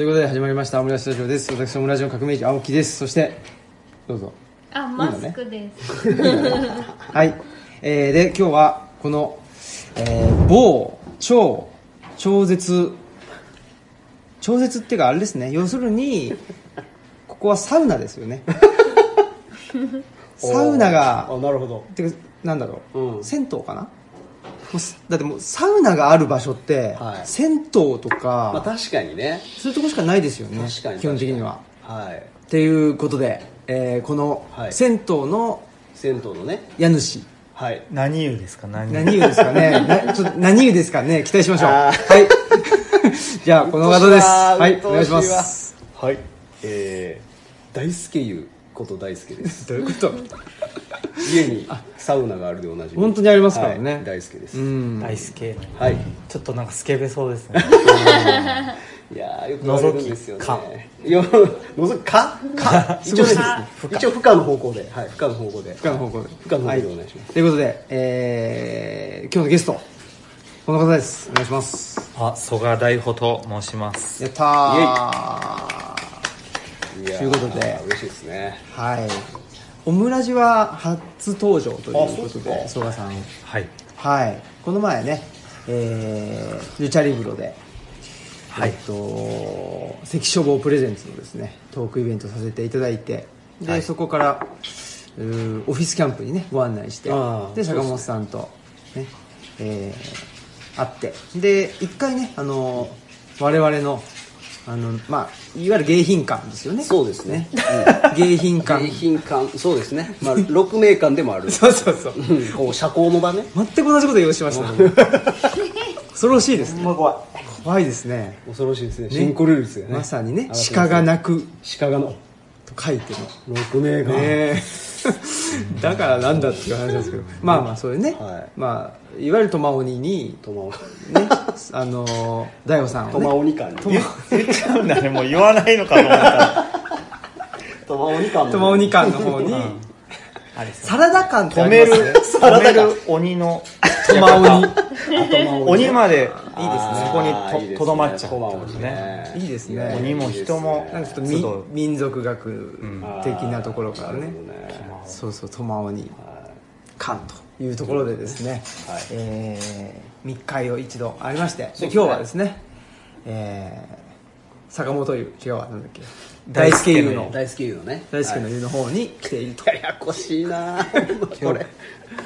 ということで始まりましたオムライスラジオです。私オムラジオ革命児青木です。そしてどうぞ。あ、マスクです。はい、えー、で今日はこの、えー、某超超絶超絶っていうかあれですね。要するにここはサウナですよね。サウナがあなるほど。てかなんだろう、うん。銭湯かな？だってもうサウナがある場所って、はい。銭湯とか、まあ確かにね。そういうとこしかないですよね確かに基本的には。はい。っていうことで、えーこのはい。銭湯の銭湯のね。家主。はい。何湯ですか何湯？何湯ですかね。なちょっと何湯ですかね。期待しましょう。あはい。じゃあこの方です。はいお願いします。はい。えー、大輔湯こと大輔です。どういうこと？家にサウナがあるでおなじみ。本当にありますか？らねはい大輔です、うん。大輔はい。ちょっとなんかスケベそうですね。いやーよく言われるんですよね。覗いや覗きか？か。一応ね一応負荷の方向で。はい負荷の方向で。負荷の方向で。負荷の方向でお願いします、ということで、えー今日のゲストこの方です。お願いします。あ曽我大穂と申します。やったー。いやーということで。嬉しいですね。はい。オムラジは初登場ということで曽我さん。はい。はい。この前ねえー、ルチャリブロではい。えっと関消防プレゼンツのですねトークイベントさせていただいてで、はい。そこからオフィスキャンプにねご案内してで坂本さんとねえー会ってで一回ねあの我々のあのまあいわゆる迎賓館ですよね。そうですね。迎賓館。迎賓館そうですね。まあ6名館でもある。そうそうそう。うん。こう社交の場ね。全く同じこと言おうとしました。恐ろしいですね。怖い。怖いですね。恐ろしいですね。シンコルールですよね。まさにね鹿が鳴く。鹿がのと書いての6名館、ねえ だからなんだっていう話なんですけど まあまあそれね、はい。まあいわゆるトマオニにトマオね あの大悟さんトマをね。オニ館に言っちゃうんだねもう言わないのかと思った。トマオニ館トマオニ館の方にあれですサラダ館ってあ止めるりますね止める鬼のトマオニ鬼。までいいですね。そこにととどまっちゃうんですね。いいですね。鬼も人もなんかちょっとみ都度。民族学的なところからねそうそうトマオニ館というところでですね、はい。えー密会を一度ありましてで今日はですね、えー坂本湯違うわなんだっけ？大輔湯の。大輔湯のね。大輔のはい湯の方に来ていると、ややこしいなこれ。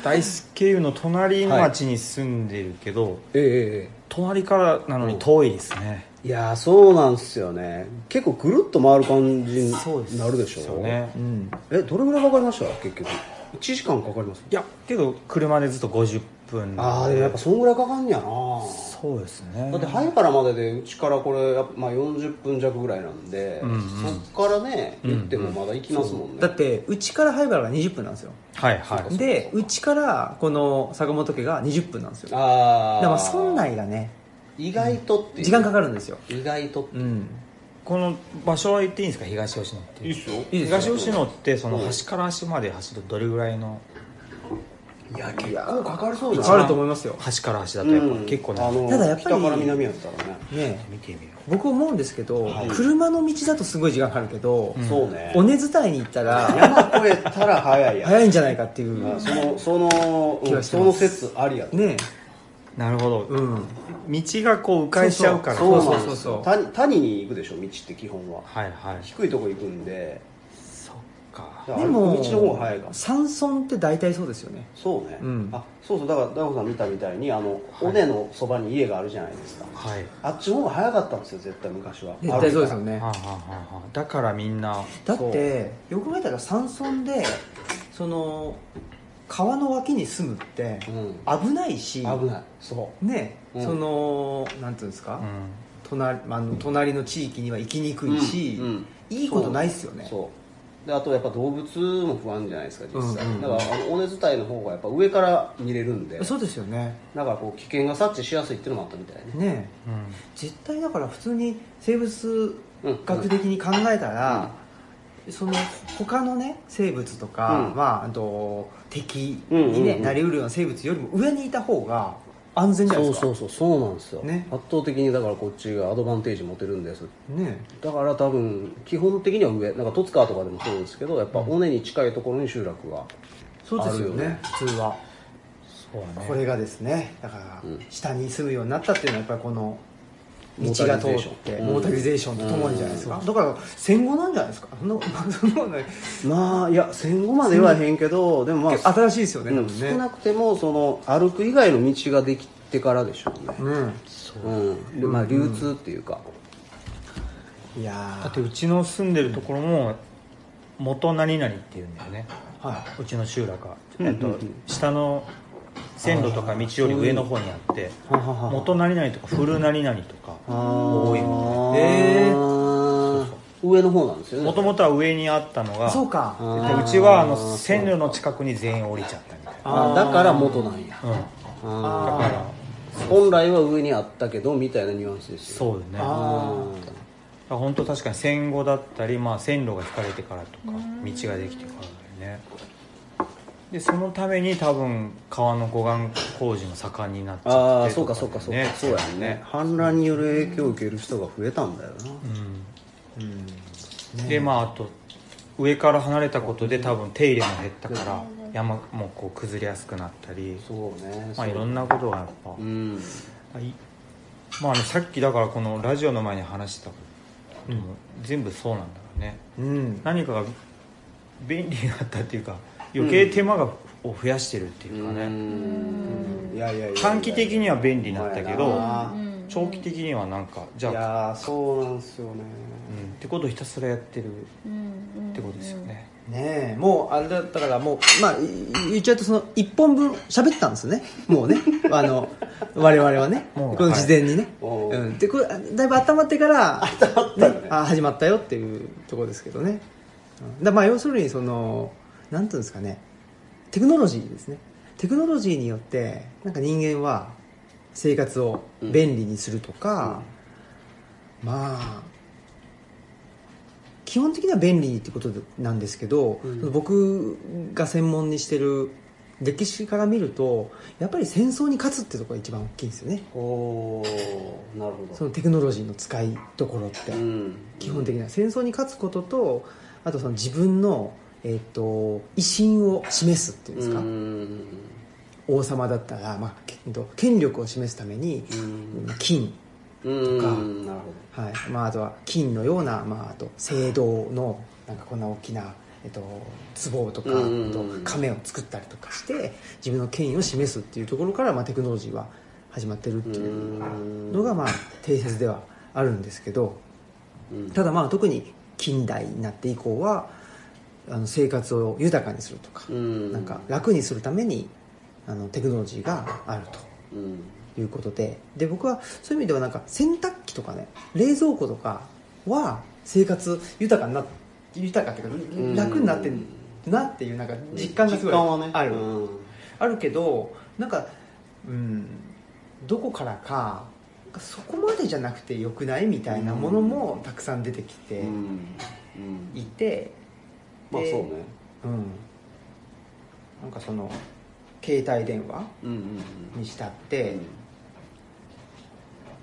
大輔湯の隣の町に住んでるけど、ええ。隣からなのに遠いですね、いやーそうなんですよね。結構ぐるっと回る感じになるでしょ？よね。うん、えどれぐらいかかりました？結局。1時間かかりますいやけど車でずっと50分ああでもやっぱそんぐらいかかんねやな。そうですね。だって早からまででうちからこれまあ40分弱ぐらいなんで、んうん。そっからね行ってもまだ行きますもんね、だってうちから灰原が20分なんですよ。はいはい。でうちからこの坂本家が20分なんですよ。だかああらまあ村内がね意外とって時間かかるんですよ。意外とってう。ん。この場所は言っていいんですか？東吉野って。いいっすよ。いいですよ。東吉野ってそのうん端から端まで走るとどれぐらいの？いや結構かかりそうだかかると思いますよ。端から端だとやっぱうん。結構ね、あのただやっぱり北から南やったらね。ね見てみよ僕思うんですけど、はい。車の道だとすごい時間かかるけど、うん。そうね。尾根伝いに行ったら山越えたら早いや早いんじゃないかっていうあそのその、うん気がしてます。その説ありやと。ねうなるほど、うん。道がこう迂回しちゃうから。そうそう。そうそう谷谷に行くでしょ道って基本は。はいはい。低いとこ行くんで。そっか。でも道の方が早いかも。山村って大体そうですよね。そうね、うん。あそうそう。だから大悟さん見たみたいにあの、はい。尾根のそばに家があるじゃないですか。はい。あっちの方が早かったんですよ絶対昔は。絶対そうですよね。だからみんなだってよく考えたら山村でその川の脇に住むってうん。危ないし危ない。そね、うん。そのなんていうんですか、うん。隣あの隣の地域には行きにくいし、うん。うん。いいことないっすよね。そう。であとやっぱ動物も不安じゃないですか実際、うんうんだからあの尾根伝いの方がやっぱ上から見れるんで。そうですよね。だからこう危険が察知しやすいっていうのもあったみたいね。ねうん絶対だから普通に生物うん学的に考えたら、その他のね生物とか、うん。まあ、あと敵に、なりうるような生物よりも上にいた方が安全じゃないそうですか。そうそうそうなんですよ、ね。圧倒的にだからこっちがアドバンテージ持てるんです。ね。だから多分基本的には上。なんか戸塚とかでもそうですけどやっぱ尾根に近いところに集落がそうですよね。普通は。そうだね。これがですねだからうん。下に住むようになったっていうのはやっぱりこの道モータが通っリゼーション。てうんモータリゼーションとともにじゃないですか。だから戦後なんじゃないですか。そんなそんなことない。まあいや戦後まで言わへんけどでもまあ新しいですよねうん。多分ね。少なくてもその歩く以外の道ができてからでしょうね、うん。うん。でまあ、流通っていうか、いやだってうちの住んでるところも元何々っていうんだよね。ーはうちの集落は、うんえっとうん。うん下の線路とか道より上の方にあって元何々とか古何々とか多いもんねへーー。上の方なんですよね。もともとは上にあったのがいそうか。うちはあの線路の近くに全員降りちゃったみたいあー。だから元なんや。な、うん、だあから。ー本来は上にあったけどみたいなニュアンスですよ。そうだねあ本当確かに戦後だったり、まあ、線路が引かれてからとか道ができてからだよねでそのために多分川の護岸工事も盛んになっちゃってああそうかとそうかそうか、ねそうやね。氾濫による影響を受ける人が増えたんだよな、うん。でまああと上から離れたことで多分手入れも減ったから山もこう崩れやすくなったり。そうね。まあいろんなことがやっぱ、うん。はいまああのさっきだからこのラジオの前に話したことも全部そうなんだろうね。うん。何かが便利になったっていうか余計手間がを増やしてるっていうかね、短期的には便利になったけど長期的にはなんかじゃあ、いやーそうなんですよね。うん、ってことをひたすらやってるうんってことですよね、ねえもうあれだったからもうまあい言っちゃうとその1本分喋ったんですよね。もうね。あの我々はね。もうこの事前にね、おーうん、でこれだいぶ温まってから 温まったよねあ始まったよっていうところですけどね、うん。だまあ要するにそのなんていうんですかねテクノロジーですね。テクノロジーによってなんか人間は生活を便利にするとか、まあ基本的には便利ってことなんですけど、うん。僕が専門にしてる歴史から見るとやっぱり戦争に勝つってところが一番大きいんですよね。おおなるほど。そのテクノロジーの使いどころって、うん。基本的には。戦争に勝つこととあとその自分の、えっと威信を示すっていうんですか、うん。王様だったら、まあ権力を示すために、うん。金、うん。とかはい。まあ、あとは金のような、まあ、あと青銅のなんかこんな大きな、えっと、壺とか、うん。あと亀を作ったりとかして自分の権威を示すっていうところから、まあ、テクノロジーは始まってるっていうのが、まあ、定説ではあるんですけど。ただまあ特に近代になって以降はあの生活を豊かにするとか、うん。なんか楽にするためにあのテクノロジーがあるとうん。いうことで。で僕はそういう意味ではなんか洗濯機とかね冷蔵庫とかは生活豊かになっ豊かっていうか楽になってんなっていうなんか実感がすごいある、うん。あるけどなんかうんどこからかそこまでじゃなくてよくないみたいなものもたくさん出てきていて、でまあそうね。うん。なんかその携帯電話うんうんにしたって、うん。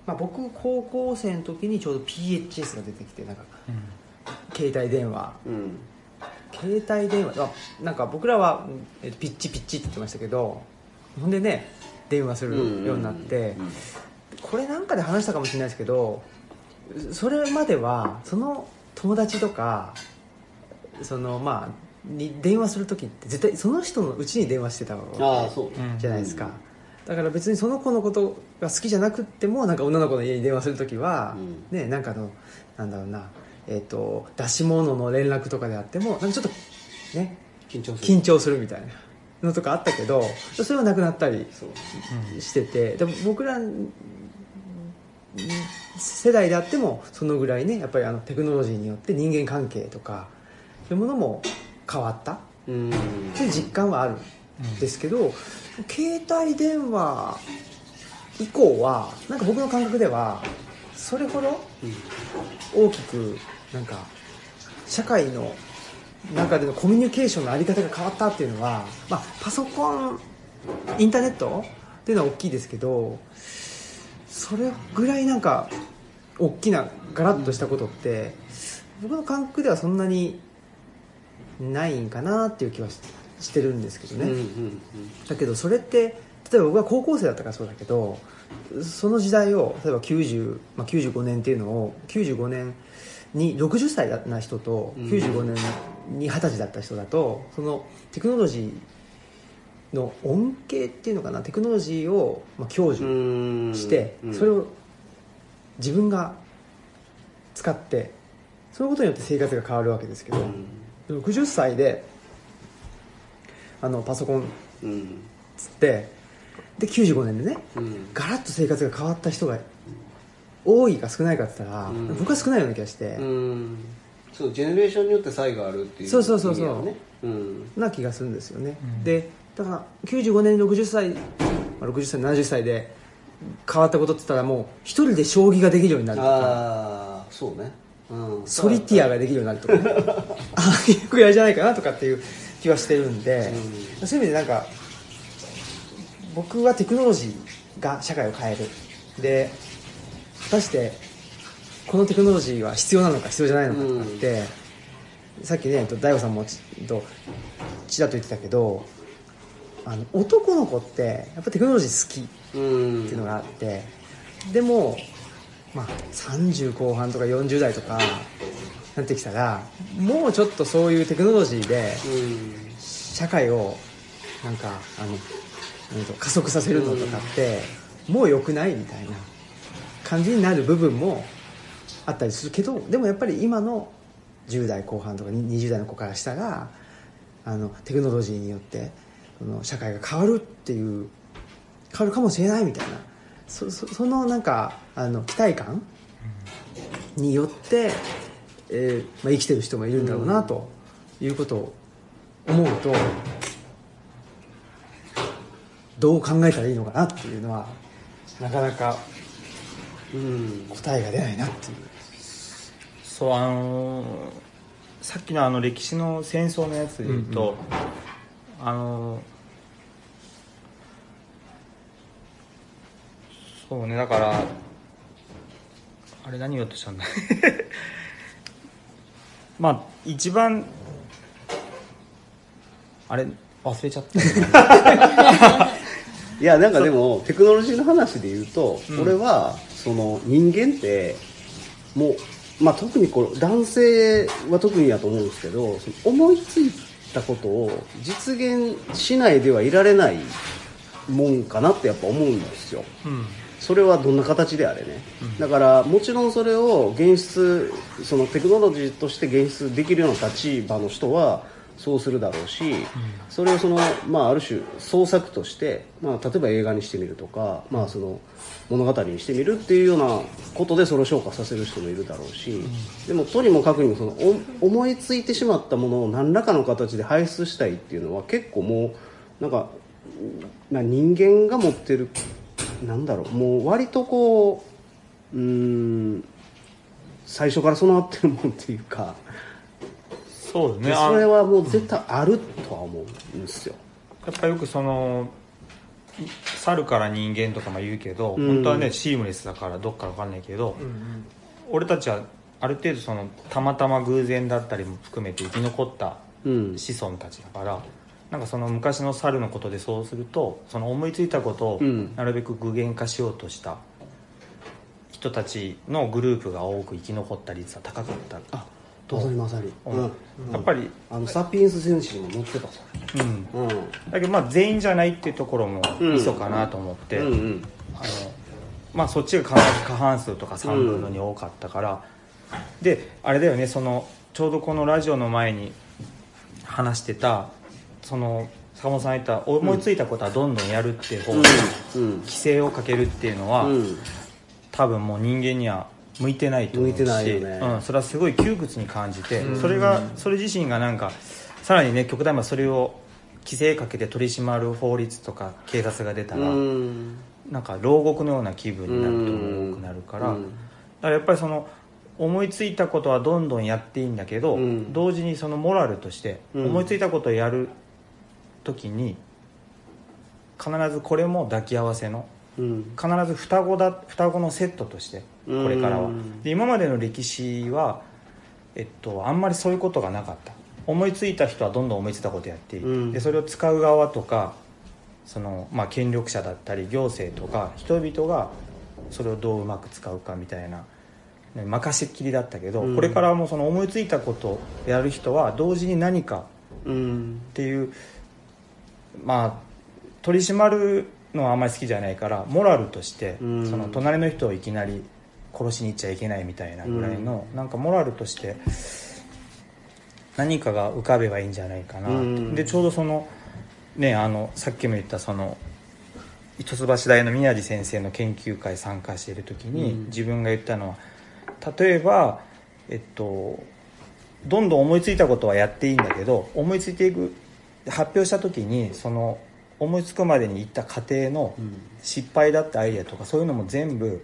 まあ、僕高校生の時にちょうど PHS が出てきてなんか携帯電話。うん。携帯電話あなんか僕らはピッチピッチって言ってましたけどほんでね電話するようになって、うん。これなんかで話したかもしれないですけどそれまではその友達とかそのまあに電話する時って絶対その人のうちに電話してたわけああそう。うんじゃないですか、だから別にその子のことが好きじゃなくってもなんか女の子の家に電話する時は、うん。ねなんかあのなんだろうなえっ、と出し物の連絡とかであってもなんかちょっとね緊張する。緊張するみたいなのとかあったけどそれはなくなったりしててでも僕ら世代であってもそのぐらいねやっぱりあのテクノロジーによって人間関係とかいうものも変わった？うん。っていう実感はある。んですけど、携帯電話以降はなんか僕の感覚ではそれほど大きくなんか社会の中でのコミュニケーションのあり方が変わったっていうのは、まあ、パソコンインターネットでっていうのは大きいですけどそれぐらいなんか大きなガラッとしたことって僕の感覚ではそんなにないんかなっていう気はししてるんですけどね、うんうんだけどそれって例えば僕が高校生だったからそうだけどその時代を例えば90、まあ、95年っていうのを95年に60歳な人とうん。95年に20歳だった人だとそのテクノロジーの恩恵っていうのかなテクノロジーをまあ享う受ん。してうん。それを自分が使ってそのことによって生活が変わるわけですけど。うん60歳であのパソコンうん。つってで95年でねうん。ガラッと生活が変わった人が多いか少ないかって言ったら、うん。僕は少ないような気がして、うん。そうジェネレーションによって差異があるっていうそうそうそうそう。意味だよね。うん。な気がするんですよね、うん。でだから95年60歳まあ60歳70歳で変わったことって言ったらもう一人で将棋ができるようになるとか。ああそうねうん。ソリティアができるようになるとか。ね。ああいうぐらいじゃないかなとかっていう気はしてるんで、そういう意味でなんか僕はテクノロジーが社会を変える。で果たしてこのテクノロジーは必要なのか必要じゃないのかとかって、さっきね大悟さんもちとちらっと言ってたけどあの男の子ってやっぱテクノロジー好きうんっていうのがあってでも、まあ、30後半とか40代とかなってきたらもうちょっとそういうテクノロジーでうん。社会をなんかあのなんと加速させるのとかってもう良くないみたいな感じになる部分もあったりするけどでもやっぱり今の10代後半とか20代の子からしたらあのテクノロジーによってその社会が変わるっていう変わるかもしれないみたいなそそそのなんかあの期待感によって、えーまあ、生きてる人もいるんだろうなということを思うとどう考えたらいいのかなっていうのはなかなかうん答えが出ないなっていう。そうあのーさっきのあの歴史の戦争のやつで言うと、あのーそうねだからあれ何言おうとしたんだ？まあ一番あれ忘れちゃった。いやなんかでもテクノロジーの話で言うと、うん俺はその人間ってもう、まあ、特にこう男性は特にやと思うんですけどその思いついたことを実現しないではいられないもんかなってやっぱ思うんですよ。うんそれはどんな形であれね、だからもちろんそれを現出そのテクノロジーとして現出できるような立場の人はそうするだろうし、それをその、まあ、ある種創作として、まあ、例えば映画にしてみるとか、まあ、その物語にしてみるっていうようなことでそれを昇華させる人もいるだろうし、でもとにもかくにもそのお思いついてしまったものを何らかの形で排出したいっていうのは結構もうなんかな人間が持ってるなんだろう。もう割とこううーん最初から備わってるもんっていうか、でそうね。あそれはもう絶対あるとは思うんですよ。やっぱよくその猿から人間とかも言うけど、うん。本当はねシームレスだからどっかわかんないけど、俺たちはある程度そのたまたま偶然だったりも含めて生き残ったうん。子孫たちだからなんかその昔の猿のことでそうするとその思いついたことをうん。なるべく具現化しようとした人たちのグループが多く生き残った率は高かったあまさにまさに、う。うん。んやっぱり、あのサピエンス戦士にも載ってたそうん、れうん。だけどまあ全員じゃないっていうところもうん。ミソかなと思って、うんうん。あのまあそっちが必ず過半数とか3分の2多かったから、であれだよねそのちょうどこのラジオの前に話してたその坂本さんが言った思いついたことはどんどんやるっていう方にうん。規制をかけるっていうのは、うん。多分もう人間には向いてないと思うしね。うん、それはすごい窮屈に感じて、うん。それがそれ自身がなんかさらにね極端にはそれを規制かけて取り締まる法律とか警察が出たら、うん。なんか牢獄のような気分になることも多くなるから、うん。だからやっぱりその思いついたことはどんどんやっていいんだけど、うん。同時にそのモラルとしてうん。思いついたことをやる時に必ずこれも抱き合わせのうん。必ず双子だ双子のセットとしてこれからは。うんで今までの歴史は、えっと、あんまりそういうことがなかった。思いついた人はどんどん思いついたことやっていい、うん。でそれを使う側とかその、まあ、権力者だったり行政とか人々がそれをどううまく使うかみたいな、ね任せっきりだったけど、うん。これからはもうその思いついたことをやる人は同時に何かうん。っていうまあ取り締まるのはあんまり好きじゃないからモラルとして、うん。その隣の人をいきなり殺しに行っちゃいけないみたいなぐらいの、なんかモラルとして何かが浮かべばいいんじゃないかな、うん。でちょうどそのねあのさっきも言ったその一橋大の宮地先生の研究会参加している時に、うん。自分が言ったのは例えばえっとどんどん思いついたことはやっていいんだけど思いついていく発表した時にその思いつくまでに行った過程のうん。失敗だったアイデアとかそういうのも全部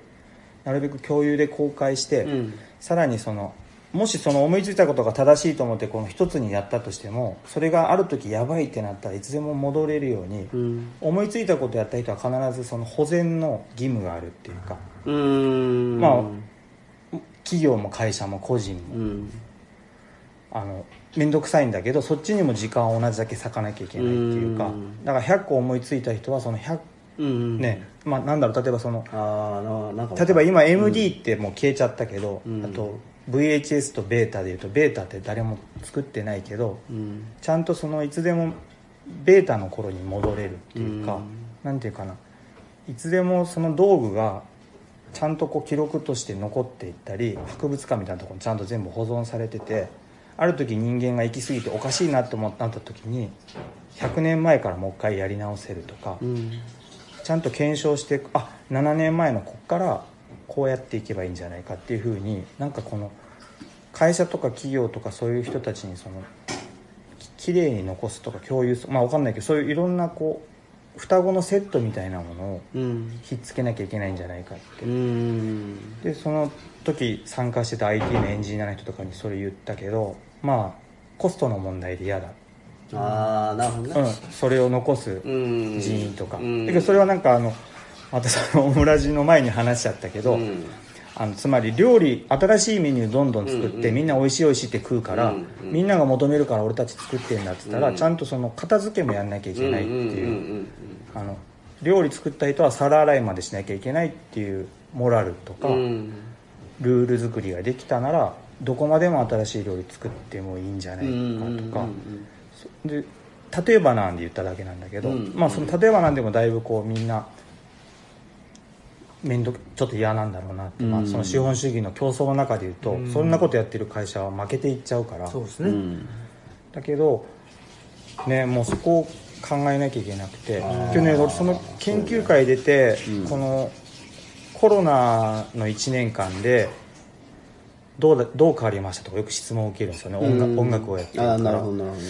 なるべく共有で公開して、うん。さらにそのもしその思いついたことが正しいと思ってこの一つにやったとしてもそれがある時やばいってなったらいつでも戻れるように、うん。思いついたことやった人は必ずその保全の義務があるっていうかうん。ま企業も会社も個人もうん。あの面倒くさいんだけどそっちにも時間を同じだけ割かなきゃいけないっていうかうん。だから100個思いついた人はその100うんね、まあなんだろう例えばその例えば今 MD ってもう消えちゃったけど、うん。あと VHS とベータでいうとベータって誰も作ってないけどうん。ちゃんとそのいつでもベータの頃に戻れるっていうか、うん。なんていうかな。いつでもその道具がちゃんとこう記録として残っていったり博物館みたいなところにちゃんと全部保存されててある時人間が行き過ぎておかしいなって思った時に100年前からもう一回やり直せるとか、うん。ちゃんと検証してあ7年前のこっからこうやっていけばいいんじゃないかっていうふうになんかこの会社とか企業とかそういう人たちにそのききれいに残すとか共有すまあ分かんないけどそういういろんなこう双子のセットみたいなものをうん。ひっつけなきゃいけないんじゃないかって。うん。でその時参加してた IT のエンジニアの人とかにそれ言ったけどまあコストの問題で嫌だ、ああなるほどね。うん、それを残すうん。人員とか、うん。だけどそれはなんかあのまたそのオムラジの前に話しちゃったけど、うん。あのつまり料理新しいメニューどんどん作って、うんうんみんな美味しい美味しいって食うから、うんうん。みんなが求めるから俺たち作ってんだっつったら、うん。ちゃんとその片付けもやんなきゃいけないっていう,、うんうんあの料理作った人は皿洗いまでしなきゃいけないっていうモラルとか、ルール作りができたならどこまでも新しい料理作ってもいいんじゃないかとか、で例えばなんで言っただけなんだけど、うんまあその例えばなんでもだいぶこうみんな面倒ちょっと嫌なんだろうなって、まあ、うん。その資本主義の競争の中で言うと、うん。そんなことやってる会社は負けていっちゃうから。そうですね、うん。だけどねもうそこを考えなきゃいけなくてあー。今日ね俺その研究会出て、うん。このコロナの1年間でどうだどう変わりましたとかよく質問を受けるんですよね。音楽,、うん。音楽をやってるから。なるほどなるほど。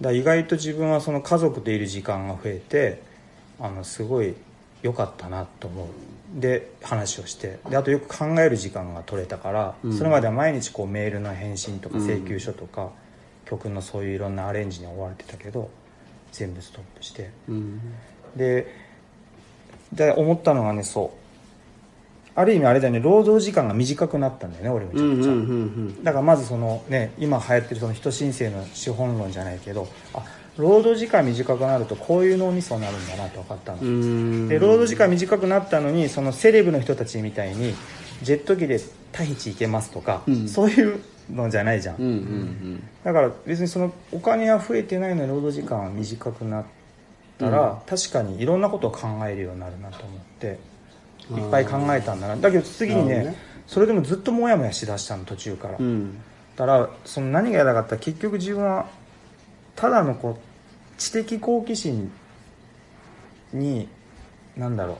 だ意外と自分はその家族といる時間が増えてあのすごい良かったなと思う。で話をして。であとよく考える時間が取れたから、うん。それまでは毎日こうメールの返信とかうん請求書とか、曲のそういういろんなアレンジに追われてたけど全部ストップして。うん。でで思ったのがねそうある意味あれだよね労働時間が短くなったんだよね俺めちゃくちゃ、うんうんうん。だからまずそのね今流行ってるその人申請の資本論じゃないけどあ労働時間短くなるとこういう脳みそになるんだなって分かったの、うん。で労働時間短くなったのにそのセレブの人たちみたいにジェット機でタヒチ行けますとか、うん。そういうのじゃないじゃん、うんうんだから別にそのお金は増えてないのに労働時間は短くなったら、確かにいろんなことを考えるようになるなと思っていっぱい考えたんだな。だけど次にねね。それでもずっとモヤモヤしだしたの途中から、うん。うんだからその何が嫌だかったら結局自分はただのこう知的好奇心に何だろ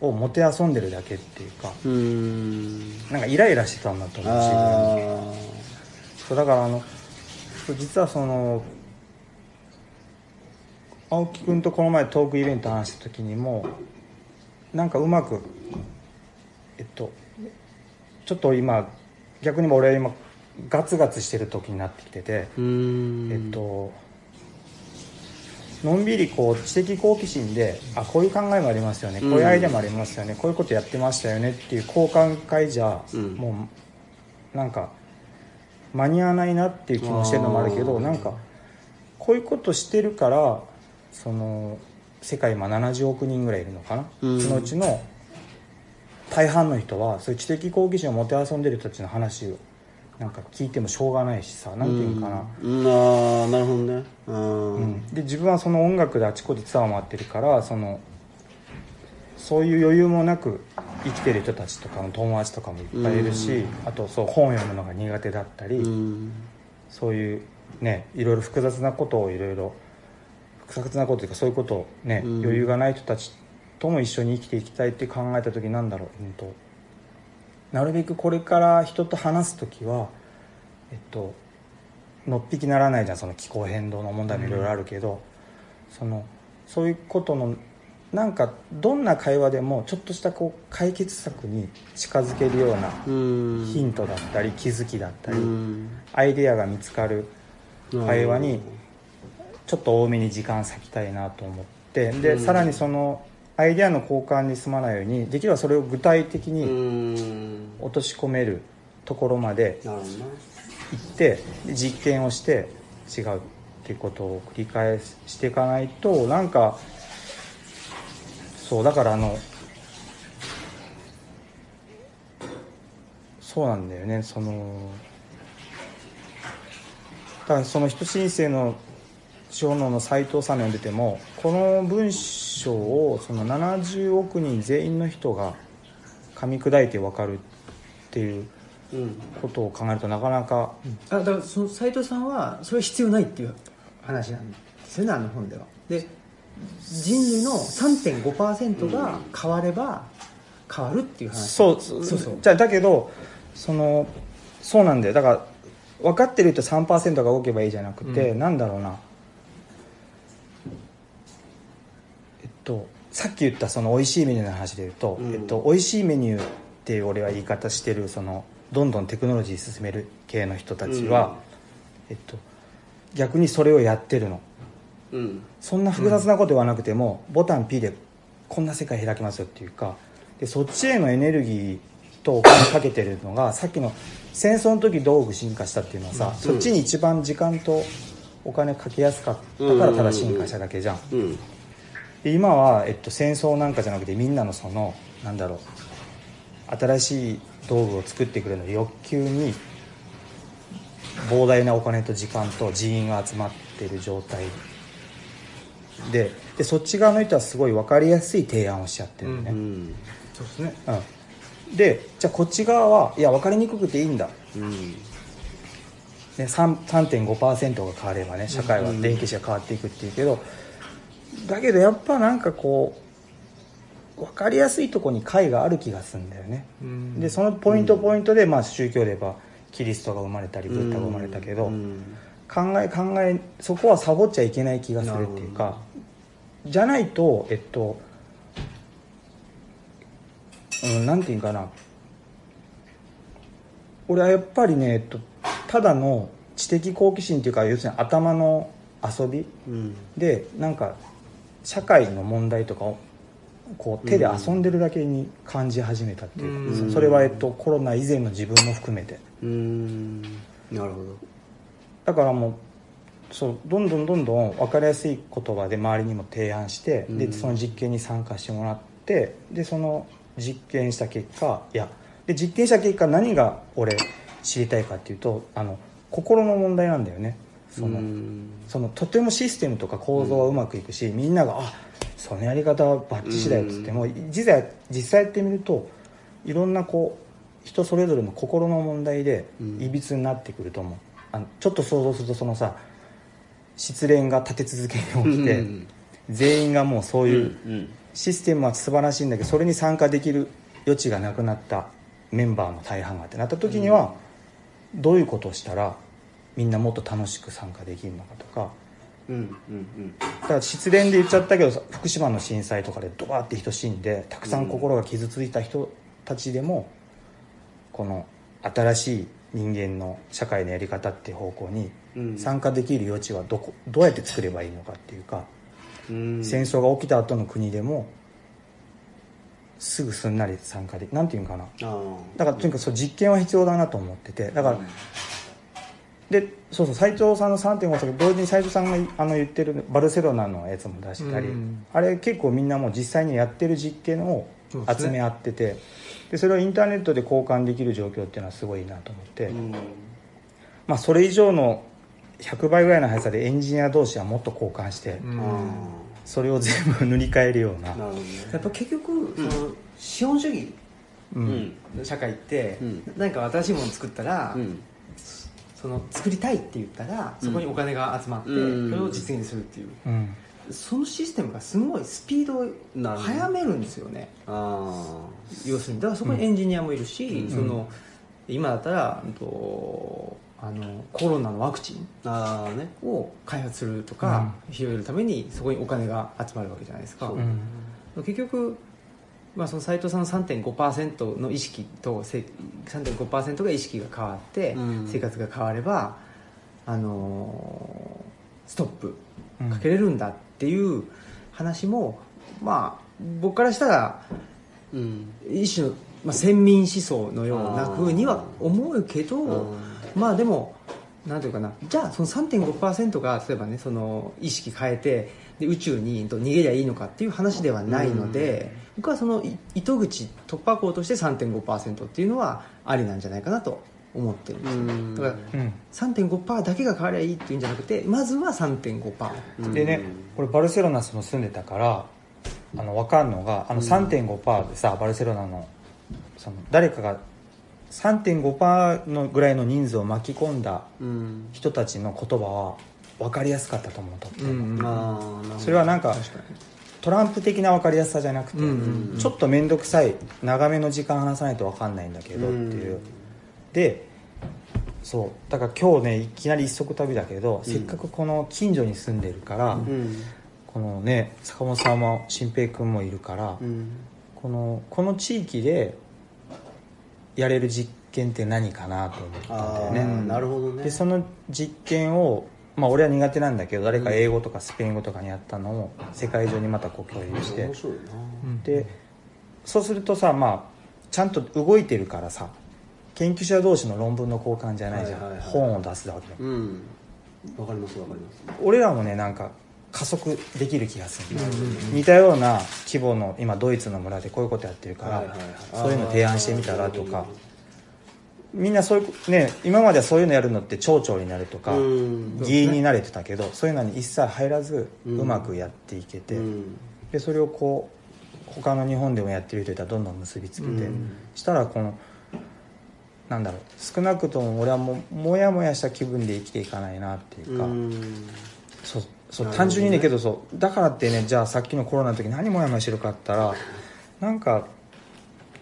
うをもてあそんでるだけっていうかうん。なんかイライラしてたんだと思う自分に。あそうだからあの実はその青木君とこの前トークイベント話した時にもなんかうまくえっとちょっと今逆にも俺は今ガツガツしてる時になってきてて、えっとのんびりこう知的好奇心であこういう考えもありますよね。こういうアイデアもありますよね、こういうことやってましたよねっていう交換会じゃ、うん。もうなんか間に合わないなっていう気もしてるのもあるけどなんかこういうことしてるからその世界今70億人ぐらいいるのかな、うん。そのうちの大半の人はそういう知的好奇心をもてあそんでる人たちの話をなんか聞いてもしょうがないしさなんていうのかな、うん。ああなるほどね。うん。うん。で自分はその音楽であちこちツアーを回ってるからそのそういう余裕もなく生きてる人たちとかの友達とかもいっぱいいるし、あとそう本読むのが苦手だったり、うん。そういうねいろいろ複雑なことをいろいろ複雑なことというかそういうことをね、うん。余裕がない人たちとも一緒に生きていきたいって考えた時なんだろう、うん、と。なるべくこれから人と話す時はえっとのっぴきならないじゃんその気候変動の問題もいろいろあるけど、そのそういうことのなんかどんな会話でもちょっとしたこう解決策に近づけるようなうん。ヒントだったり気づきだったり、うん。アイデアが見つかる会話にちょっと多めに時間割きたいなと思ってで、うん。さらにそのアイデアの交換に済まないようにできればそれを具体的うにん。落とし込めるところまで行ってで実験をして違うっていうことを繰り返していかないとなんかそうだからあのそうなんだよねそのだからその人申請の司法能の斎藤さんの読んでてもこの文章をその70億人全員の人が噛み砕いて分かるっていううんことを考えるとなかなかあだからその斉藤さんはそれは必要ないっていう話なんですよねあの本では。で人類の3.5%が変われば変わるっていう話。そうそうそう。そうじゃあだけどそのそうなんだよ。だから分かってる人3%が動けばいいじゃなくて、うん。なんだろうなえっとさっき言ったその美味しいメニューの話で言うと、うん。えっと、美味しいメニューっていう俺は言い方してるそのどんどんテクノロジー進める系の人たちは、えっと、逆にそれをやってるの。うん。そんな複雑なこと言わなくても、ボタン P でこんな世界開きますよっていうかでそっちへのエネルギーとお金かけてるのがさっきの戦争の時道具進化したっていうのはさ、そっちに一番時間とお金かけやすかったからただ進化しただけじゃん、うんで今は、えっと、戦争なんかじゃなくてみんなのそのなんだろう新しい道具を作ってくれるの欲求に膨大なお金と時間と人員が集まってる状態。ででそっち側の人はすごい分かりやすい提案をしちゃってるんだよね、うん。そうですね。うん。でじゃあこっち側はいや分かりにくくていいんだ、うん。ね、3 3.5%が変わればね社会は電気史が変わっていくっていうけど、だけどやっぱなんかこう分かりやすいとこに解がある気がするんだよね、うん。でそのポイントポイントで、まあ、宗教で言えばキリストが生まれたりブッダが生まれたけど、うん。考え考えそこはサボっちゃいけない気がするっていうかじゃないとえっとうんなんていうかな。俺はやっぱりね、えっと、ただの知的好奇心っていうか要するに頭の遊びうん。でなんか社会の問題とかをこう手で遊んでるだけに感じ始めたっていうか、うん。それは、えっと、コロナ以前の自分も含めて。うん。なるほど。だからもうそうどんどんどんどん分かりやすい言葉で周りにも提案して、うん。でその実験に参加してもらってでその実験した結果いやで実験した結果何が俺知りたいかっていうとあの心の問題なんだよねその,、うん。そのとてもシステムとか構造はうまくいくし、みんなが「あそのやり方はバッチシだよ」っつっても、実際実際やってみるといろんなこう人それぞれの心の問題でうん。いびつになってくると思う、あのちょっと想像するとそのさ失恋が立て続けに起きて、うん全員がもうそういう、うんシステムは素晴らしいんだけどそれに参加できる余地がなくなったメンバーの大半がってなった時には、どういうことをしたらみんなもっと楽しく参加できるのかとか。うんうんだから失恋で言っちゃったけど福島の震災とかでドバーって人死んでたくさん心が傷ついた人たちでも、この新しい人間の社会のやり方っていう方向にうん。参加できる余地はどこどうやって作ればいいのかっていうかうん。戦争が起きた後の国でもすぐすんなり参加でなんていうんかな。だからとにかくそう実験は必要だなと思っててだから、でそうそう斎藤さんの3.5歳同時に斎藤さんがあの言ってるバルセロナのやつも出したり、うん。あれ結構みんなもう実際にやってる実験を集め合っててでそれをインターネットで交換できる状況っていうのはすごいなと思って、うん。まあ、それ以上の100倍ぐらいの速さでエンジニア同士はもっと交換して、うん。あそれを全部塗り替えるような。あなね。やっぱ結局その資本主義ううん社会ってうん。何か新しいものを作ったらうんその作りたいって言ったらそこにお金が集まってそうん。れを実現するっていう。うん。そのシステムがすごいスピードをなるほど速めるんですよね。あ要するに。だからそこにエンジニアもいるし、うん。その今だったら、うんとあのコロナのワクチンあああね。を開発するとか、広げるためにそこにお金が集まるわけじゃないですか、結局、まあ、その斉藤さんの3.5%の意識とせ3.5%が意識が変わって、うん。生活が変われば、あのーストップうんかけれるんだっていう話も、まあ僕からしたらうん。一種の、まあ、先民思想のようなふうには思うけど、うん。まあでもなんていうかな。じゃあその3.5%が例えばねその意識変えてで宇宙にと逃げりゃいいのかっていう話ではないので、僕はそのい糸口突破口として3.5%っていうのはありなんじゃないかなと思ってるんですだからうん。3.5%だけが変わりゃいいっていうんじゃなくてまずは3.5%うん。でねこれバルセロナその住んでたからあの分かるのがあの3.5%でさバルセロナのその誰かが3.5%のぐらいの人数を巻き込んだうん。人たちの言葉は分かりやすかったと思うとそれはなんかトランプ的な分かりやすさじゃなくて、うんうんちょっと面倒くさい長めの時間話さないと分かんないんだけどっていう、でそう。だから今日ねいきなり一足旅だけど、せっかくこの近所に住んでるから、うん。このね坂本さんも新平君もいるから、うん。このこの地域でやれる実験って何かなと思ったんだよね。なるほどね。でその実験をまあ俺は苦手なんだけど誰か英語とかスペイン語とかにやったのを世界中にまたこう共有して。面白いな。でそうするとさまあちゃんと動いてるからさ研究者同士の論文の交換じゃないじゃん、はいはいはい。本を出すわけだうん。わかりますわかります。俺らもねなんか加速できる気がする、似たような規模の今ドイツの村でこういうことやってるから、はいはいはい。そういうの提案してみたらとかみんなそういうね今まではそういうのやるのって町長になるとか、うん。議員になれてたけどそういうのに一切入らずうまくやっていけて、うん。でそれをこう他の日本でもやってる人いたらどんどん結びつけて、うん。したらこのなんだろう少なくとも俺はもうもやもやした気分で生きていかないなっていうか、うん。そうそう単純にねけどそうだからってねじゃあさっきのコロナの時何もやもやしてるかったらなんか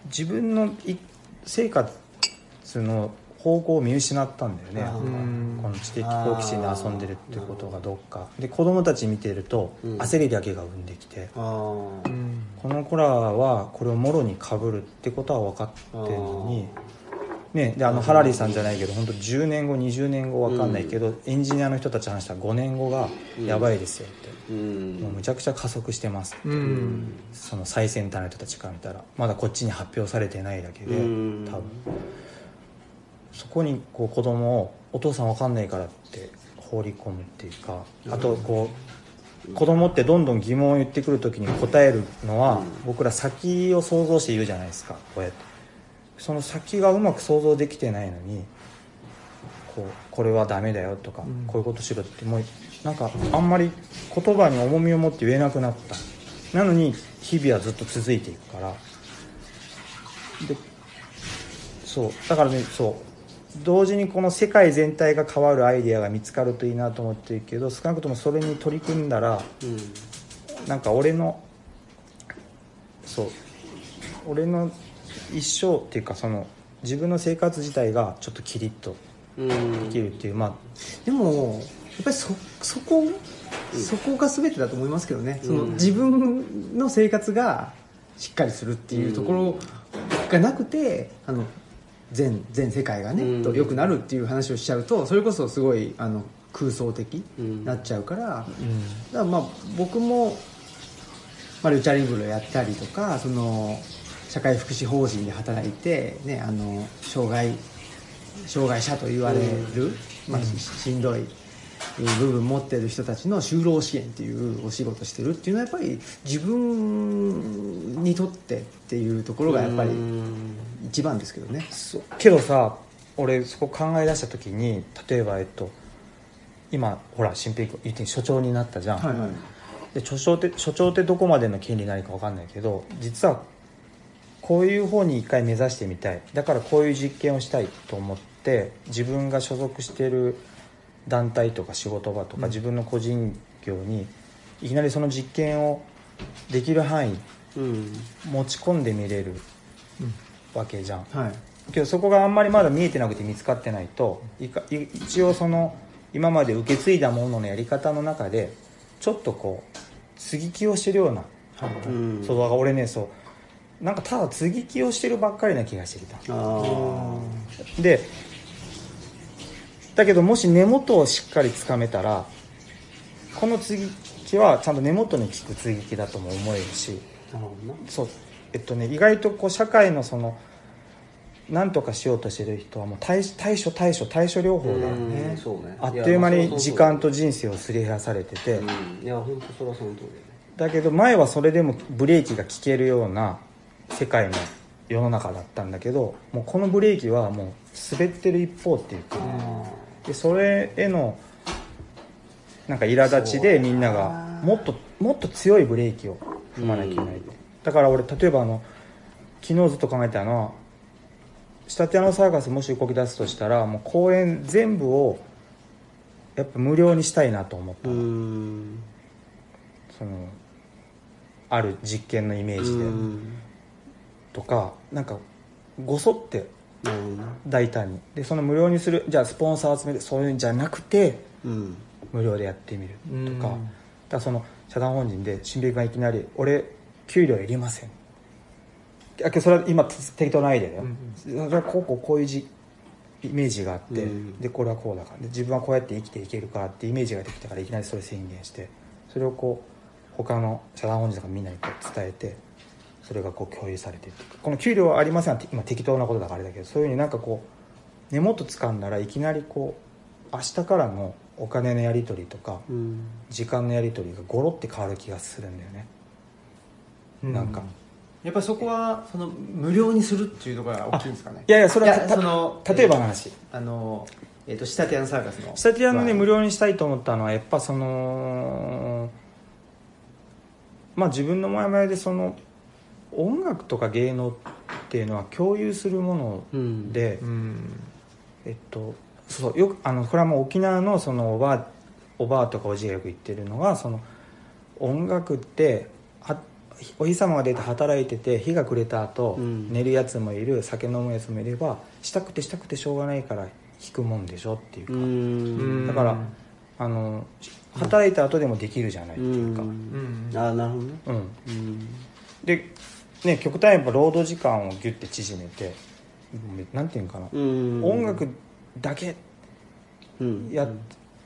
自分のい生活の方向を見失ったんだよね。この知的好奇心で遊んでるっていうことがどっか。で子供たち見てるとうん。焦りだけが生んできて、うん。この子らはこれをもろにかぶるってことは分かってるのにね、であのハラリーさんじゃないけど本当10年後20年後分かんないけど、エンジニアの人たち話したら5年後がやばいですよって、うん。もうむちゃくちゃ加速してます、うん。その最先端の人たちから見たらまだこっちに発表されてないだけで、うん。多分そこにこう子供をお父さん分かんないからって放り込むっていうかあとこう子供ってどんどん疑問を言ってくる時に答えるのは、うん。僕ら先を想像して言うじゃないですかこうやって。その先がうまく想像できてないのにこうこれはダメだよとか、うん。こういうことしろってもうなんかあんまり言葉に重みを持って言えなくなった。なのに日々はずっと続いていくから。でそう。だからねそう同時にこの世界全体が変わるアイデアが見つかるといいなと思ってるけど少なくともそれに取り組んだらうん。なんか俺のそう。俺の一生っていうかその自分の生活自体がちょっとキリッとうんできるっていうまあ。でもやっぱりそそこ、そこが全てだと思いますけどね、そのうん自分の生活がしっかりするっていうところがなくてあの全全世界がね、うん。と良くなるっていう話をしちゃうとそれこそすごいあの空想的うん。になっちゃうから、だからまあ僕も、まあ、ルチャリブロやったりとかその社会福祉法人で働いて、ね、あの障害障害者と言われる、まあ、ししんどい部分持ってる人たちの就労支援っていうお仕事してるっていうのはやっぱり自分にとってっていうところがやっぱりうん。一番ですけどね。けどさ俺そこ考え出した時に例えばえっと今ほら新平君言って所長になったじゃん、はいはい。で所長って所長ってどこまでの権利なのか分かんないけど実はこういう方に一回目指してみたい。だからこういう実験をしたいと思って自分が所属してる団体とか仕事場とか、自分の個人業にいきなりその実験をできる範囲うん。持ち込んでみれるわけじゃん、はい。けどそこがあんまりまだ見えてなくて見つかってないといかい一応その今まで受け継いだもののやり方の中でちょっとこう接ぎ木をしてるような、うんそうだから俺ねそうなんかただ接ぎ木をしてるばっかりな気がしてきた。あでだけどもし根元をしっかりつかめたらこの接ぎ木はちゃんと根元に効く接ぎ木だとも思えるしそう。えっとね意外とこう社会のその何とかしようとしてる人はもう対対処対処対処療法で、うんそうね。あっという間に時間とと人生をすり減らされてて、いや本当それはその通りだよね。だけど前はそれでもブレーキが効けるような世界の世の中だったんだけどもうこのブレーキはもう滑ってる一方っていうかでそれへのなんか苛立ちでみんながもっともっと強いブレーキを踏まなきゃいけない、うん。だから俺例えばあの昨日ずっと考えてたのは仕立て屋のサーカスもし動き出すとしたらもう公演全部をやっぱ無料にしたいなと思った。そのある実験のイメージで、うん。とかなんかごそって大胆に。でその無料にするじゃあスポンサー集めるそういうんじゃなくてうん。無料でやってみるとか,、うん。だその社団法人で新平君がいきなり「俺給料いりません」あけどそれは今適当なアイデアだよ、それはこうこうこういうじイメージがあって、うん。でこれはこうだからで自分はこうやって生きていけるからってイメージができたからいきなりそれ宣言してそれをこう他の社団法人とかみんなにこう伝えてそれがこう共有されてっていうかこの給料はありませんって今適当なことだからあれだけどそういうふうになんかこう根元掴んだらいきなりこう明日からのお金のやり取りとかうん。時間のやり取りがゴロって変わる気がするんだよね、なんか。やっぱりそこはその無料にするっていうところが大きいんですかね？いやいやそれはその例えばの話、あのえっ、と仕立て屋のサーカスの。スタティアのね無料にしたいと思ったのはやっぱそのまあ自分の前々でその音楽とか芸能っていうのは共有するものうん。で、うん。えっとそうよくあのこれはもう沖縄のそのおばあおばあとかおじいがよく言ってるのはその音楽ってはお日様が出て働いてて日が暮れた後、うん。寝るやつもいる酒飲むやつもいればしたくてしたくてしょうがないから弾くもんでしょっていうか、うん。だからあの働いた後でもできるじゃないっていうか、うん。ああなるほどね。うん。うん。で、ね、極端にやっぱ労働時間をギュッて縮めてなんていうのかな、うん。音楽だけうん。や、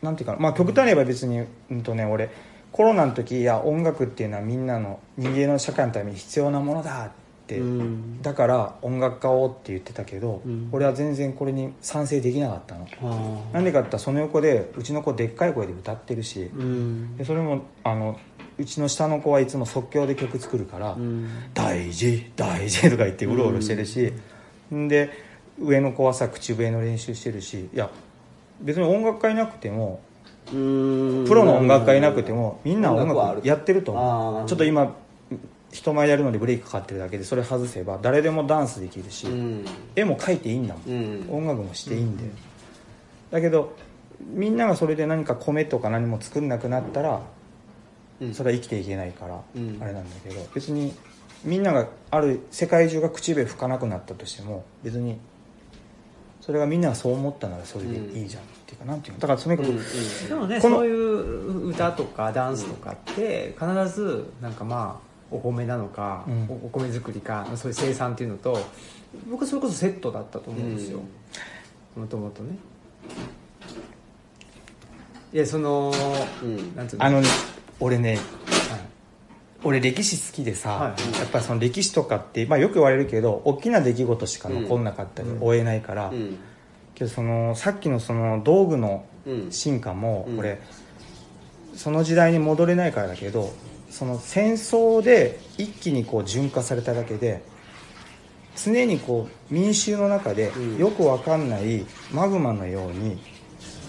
なんていうかな。まあ極端に言えば別に、うんとね、俺コロナの時いや音楽っていうのはみんなの人間の社会のために必要なものだって、うん。だから音楽家をって言ってたけど、うん。俺は全然これに賛成できなかったの。あなんでかって言ったらその横でうちの子でっかい声で歌ってるし、でそれもあのうちの下の子はいつも即興で曲作るから「うん。大事大事 」とか言ってうろうろしてるし、ん、で上の子はさ口笛の練習してるしいや別に音楽家いなくてもうん。プロの音楽家いなくてもみんな音音楽やってると思う。ちょっと今人前やるのでブレーキかかってるだけでそれ外せば誰でもダンスできるし、うん。絵も描いていいんだもん、うん。音楽もしていいんで、だけどみんながそれで何か米とか何も作んなくなったらうんそれは生きていけないから、うん。あれなんだけど別にみんながある世界中が口笛吹かなくなったとしても別にそれがみんながそう思ったならそれでいいじゃん、っていうかなんていうのだからとにかく、うんでもねこのそういう歌とかダンスとかって必ずなんかまあお米なのか、うん。おお米作りかそういう生産っていうのと僕はそれこそセットだったと思うんですよ。もともとね。いやその、うん。なんつうの？あのね俺ねはい俺歴史好きでさ、はいやっぱりその歴史とかって、まあ、よく言われるけど大きな出来事しか残んなかったり、うん。追えないから、うん。けどそのさっきのその道具のうん。進化も、うん。俺その時代に戻れないからだけどその戦争で一気にこう純化されただけで常にこう民衆の中でうん。よくわかんないマグマのように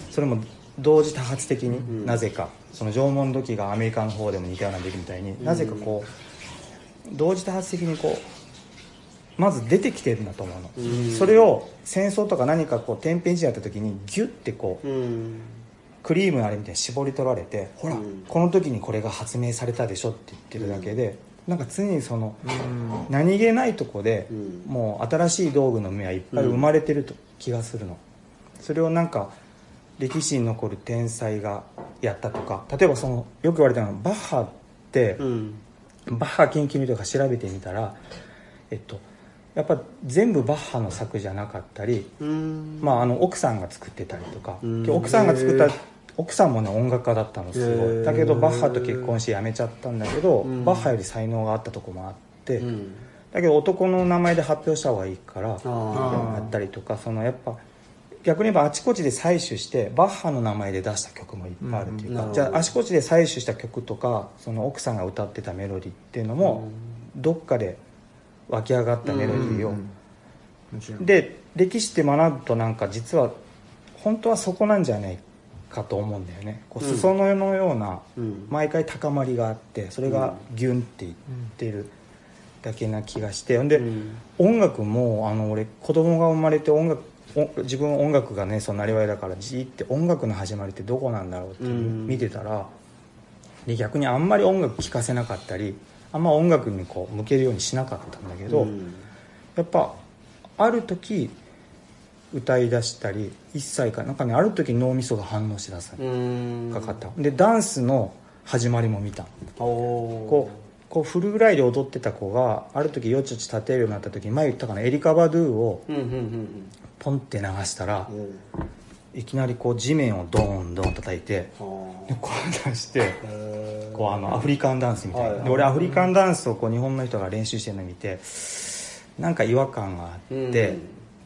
それも同時多発的に、うん。なぜかその縄文土器がアメリカの方でも似たような出来みたいに、ん。なぜかこう同時多発的にこうまず出てきてるんだと思うの、うん。それを戦争とか何かこう天変地異やった時にギュッてこううん。クリームのあれみたいに絞り取られてほら、うん。この時にこれが発明されたでしょって言ってるだけで、なんか常にそのうん。何気ないとこで、うん。もう新しい道具の目はいっぱい生まれてると気がするの、それをなんか歴史に残る天才がやったとか例えばそのよく言われたのはバッハって、うん。バッハ研究とか調べてみたらえっとやっぱ全部バッハの作じゃなかったり、うん。まあ、あの奥さんが作ってたりとか、うん。奥さんが作った奥さんもね音楽家だったのすへごい。ー。だけどバッハと結婚して辞めちゃったんだけど、うん。バッハより才能があったとこもあって、うん。だけど男の名前で発表した方がいいからやったりとかそのやっぱ逆に言えばあちこちで採取してバッハの名前で出した曲もいっぱいあるっていうか、うんじゃああちこちで採取した曲とかその奥さんが歌ってたメロディーっていうのも、どっかで湧き上がったメロディーを、うんで歴史って学ぶとなんか実は本当はそこなんじゃないかと思うんだよね。こううん。裾野のようなうん。毎回高まりがあってそれがギュンっていってるだけな気がしてほん。で、うん音楽もあの俺子供が生まれて音楽お自分音楽がねそのなりわいだからじーって音楽の始まりってどこなんだろうってうん。見てたらで逆にあんまり音楽聴かせなかったりあんま音楽にこう向けるようにしなかったんだけど、うん。やっぱある時歌い出したり1歳かなんかねある時脳みそが反応しだすのうん。かかった。でダンスの始まりも見た。こうこうフルぐらいで踊ってた子がある時よちよち立てるようになった時に前言ったかなエリカ・バドゥをポンって流したらうん。うんいきなりこう地面をドーンドーン叩いてはでこう出してへこうあのアフリカンダンスみたいはない。で俺アフリカンダンスをこう日本の人が練習してるのを見てなんか違和感があって、うん。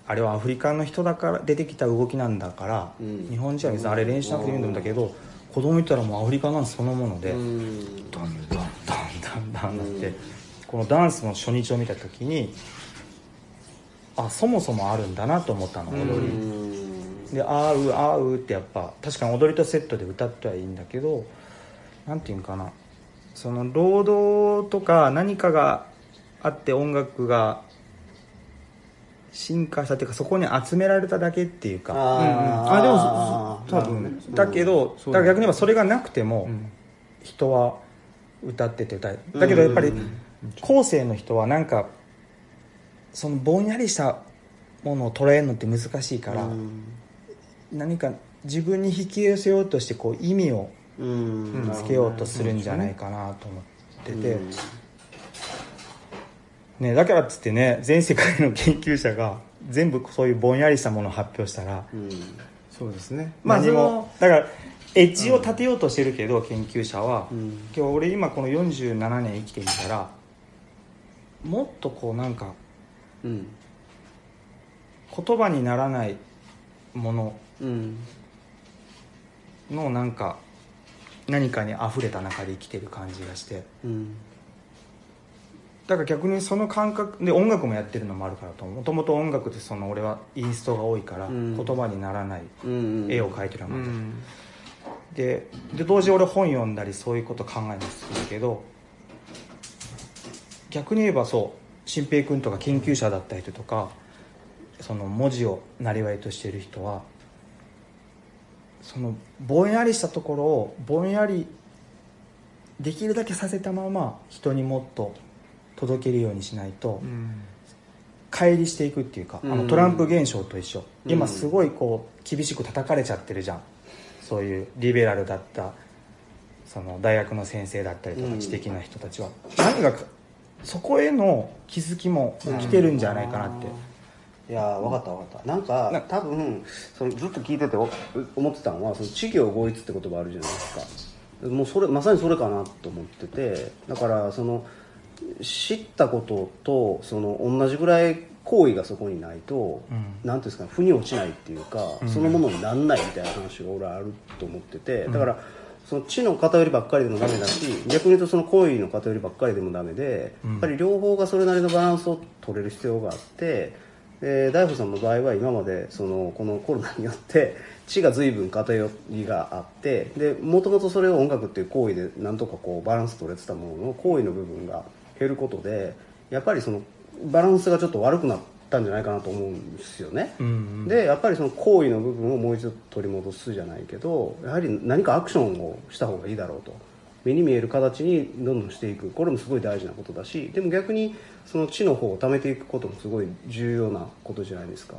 あれはアフリカの人だから出てきた動きなんだから、うん。日本人は別にあれ練習しなくていいんだけど、子供いたらもうアフリカダンスそのもので、うん。ダンダンダンダンダンなって、うんこのダンスの初日を見た時にあそもそもあるんだなと思ったの踊り、うん。で「あーうあーう」ってやっぱ確かに踊りとセットで歌ってはいいんだけどなんていうんかな。その労働とか何かがあって音楽が進化したっていうかそこに集められただけっていうか。うんうん。ああでも多分。だけど、だから逆に言えばそれがなくても、うん。人は歌ってて歌えだけどやっぱりうん。後世の人はなんかそのぼんやりしたものを捉えるのって難しいから、うん。何か自分に引き寄せようとしてこう意味をうん。つけようとするんじゃないかなと思ってて、うん。ね、だからっつってね全世界の研究者が全部そういうぼんやりしたものを発表したらうん。そうですね。まあ何もだからエッジを立てようとしてるけど、研究者は、うん。今日俺今この47年生きてみたらもっとこうなんかうん。言葉にならないもの。うんのなんか何かに溢れた中で生きてる感じがして。うんだから逆にその感覚で音楽もやってるのもあるからともともと音楽ってその俺はインストが多いからうん。言葉にならないうん絵を描いてるのもうん。でで同時に俺本読んだりそういうこと考えるの好きだけど逆に言えばそう新平君とか研究者だった人とかその文字をなりわいとしている人はそのぼんやりしたところをぼんやりできるだけさせたまま人にもっと届けるようにしないとうん乖離していくっていうか、あうん。のトランプ現象と一緒。うん。今すごいこう厳しく叩かれちゃってるじゃん。そういうリベラルだったその大学の先生だったりとうん。か知的な人たちは、何がかそこへの気づきも来てるんじゃないかなって、いやー分かった分かった。なんか多分そのずっと聞いててお思ってたのはその知行合一って言葉あるじゃないですか。もうそれまさにそれかなと思っててだからその知ったこととその同じぐらい行為がそこにないと、うん。なんていうんですか腑に落ちないっていうか、そのものになんないみたいな話が俺はあると思っててだから、その知の偏りばっかりでもダメだし逆に言うとその行為の偏りばっかりでもダメで、やっぱり両方がそれなりのバランスを取れる必要があってで大悟さんの場合は今までそのこのコロナによって知が随分偏りがあってでもともとそれを音楽っていう行為でなんとかこうバランス取れてたものの行為の部分が減ることでやっぱりそのバランスがちょっと悪くなったんじゃないかなと思うんですよね。うんうん。でやっぱりその行為の部分をもう一度取り戻すじゃないけどやはり何かアクションをした方がいいだろうと。目に見える形にどんどんしていく。これもすごい大事なことだしでも逆にその知の方を貯めていくこともすごい重要なことじゃないですか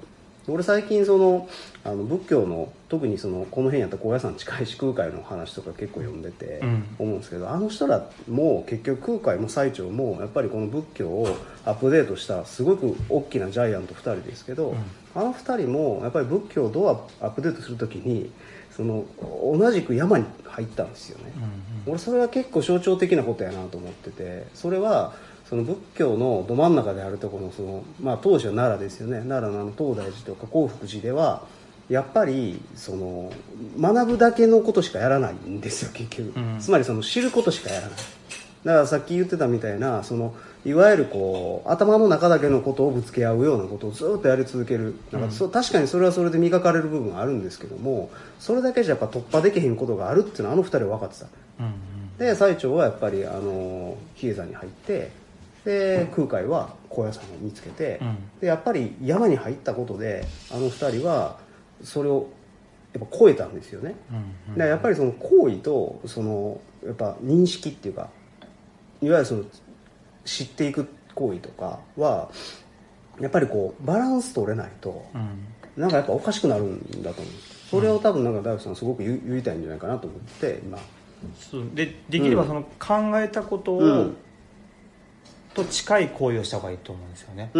俺最近そのあの仏教の特にそのこの辺やったら高野山近いし空海の話とか結構読んでてうん。思うんですけど、あの人らも結局空海も最澄もやっぱりこの仏教をアップデートしたすごく大きなジャイアント2人ですけど、あの2人もやっぱり仏教をどうアップデートするときにその同じく山に入ったんですよね、俺それは結構象徴的なことやなと思っててそれはその仏教のど真ん中であるところのその、まあ、当時は奈良ですよね。奈良のあの東大寺とか興福寺ではやっぱりその学ぶだけのことしかやらないんですよ結局、うんつまりその知ることしかやらない。だからさっき言ってたみたいなそのいわゆるこう頭の中だけのことをぶつけ合うようなことをずっとやり続ける。なんかそう確かにそれはそれで磨かれる部分はあるんですけどもそれだけじゃやっぱ突破できへんことがあるっていうのはあの二人は分かってた。うんうん。で最澄はやっぱりあの比叡山に入ってで空海は高野山を見つけて、うん。でやっぱり山に入ったことであの二人はそれをやっぱ超えたんですよね、うんだからやっぱりその行為とそのやっぱ認識っていうかいわゆるその知っていく行為とかはやっぱりこうバランス取れないとうん。なんかやっぱおかしくなるんだと思う。それを多分なんか大工さんすごく言い言いたいんじゃないかなと思って今。でできればその考えたことを、うんと近い行為をした方がいいと思うんですよね、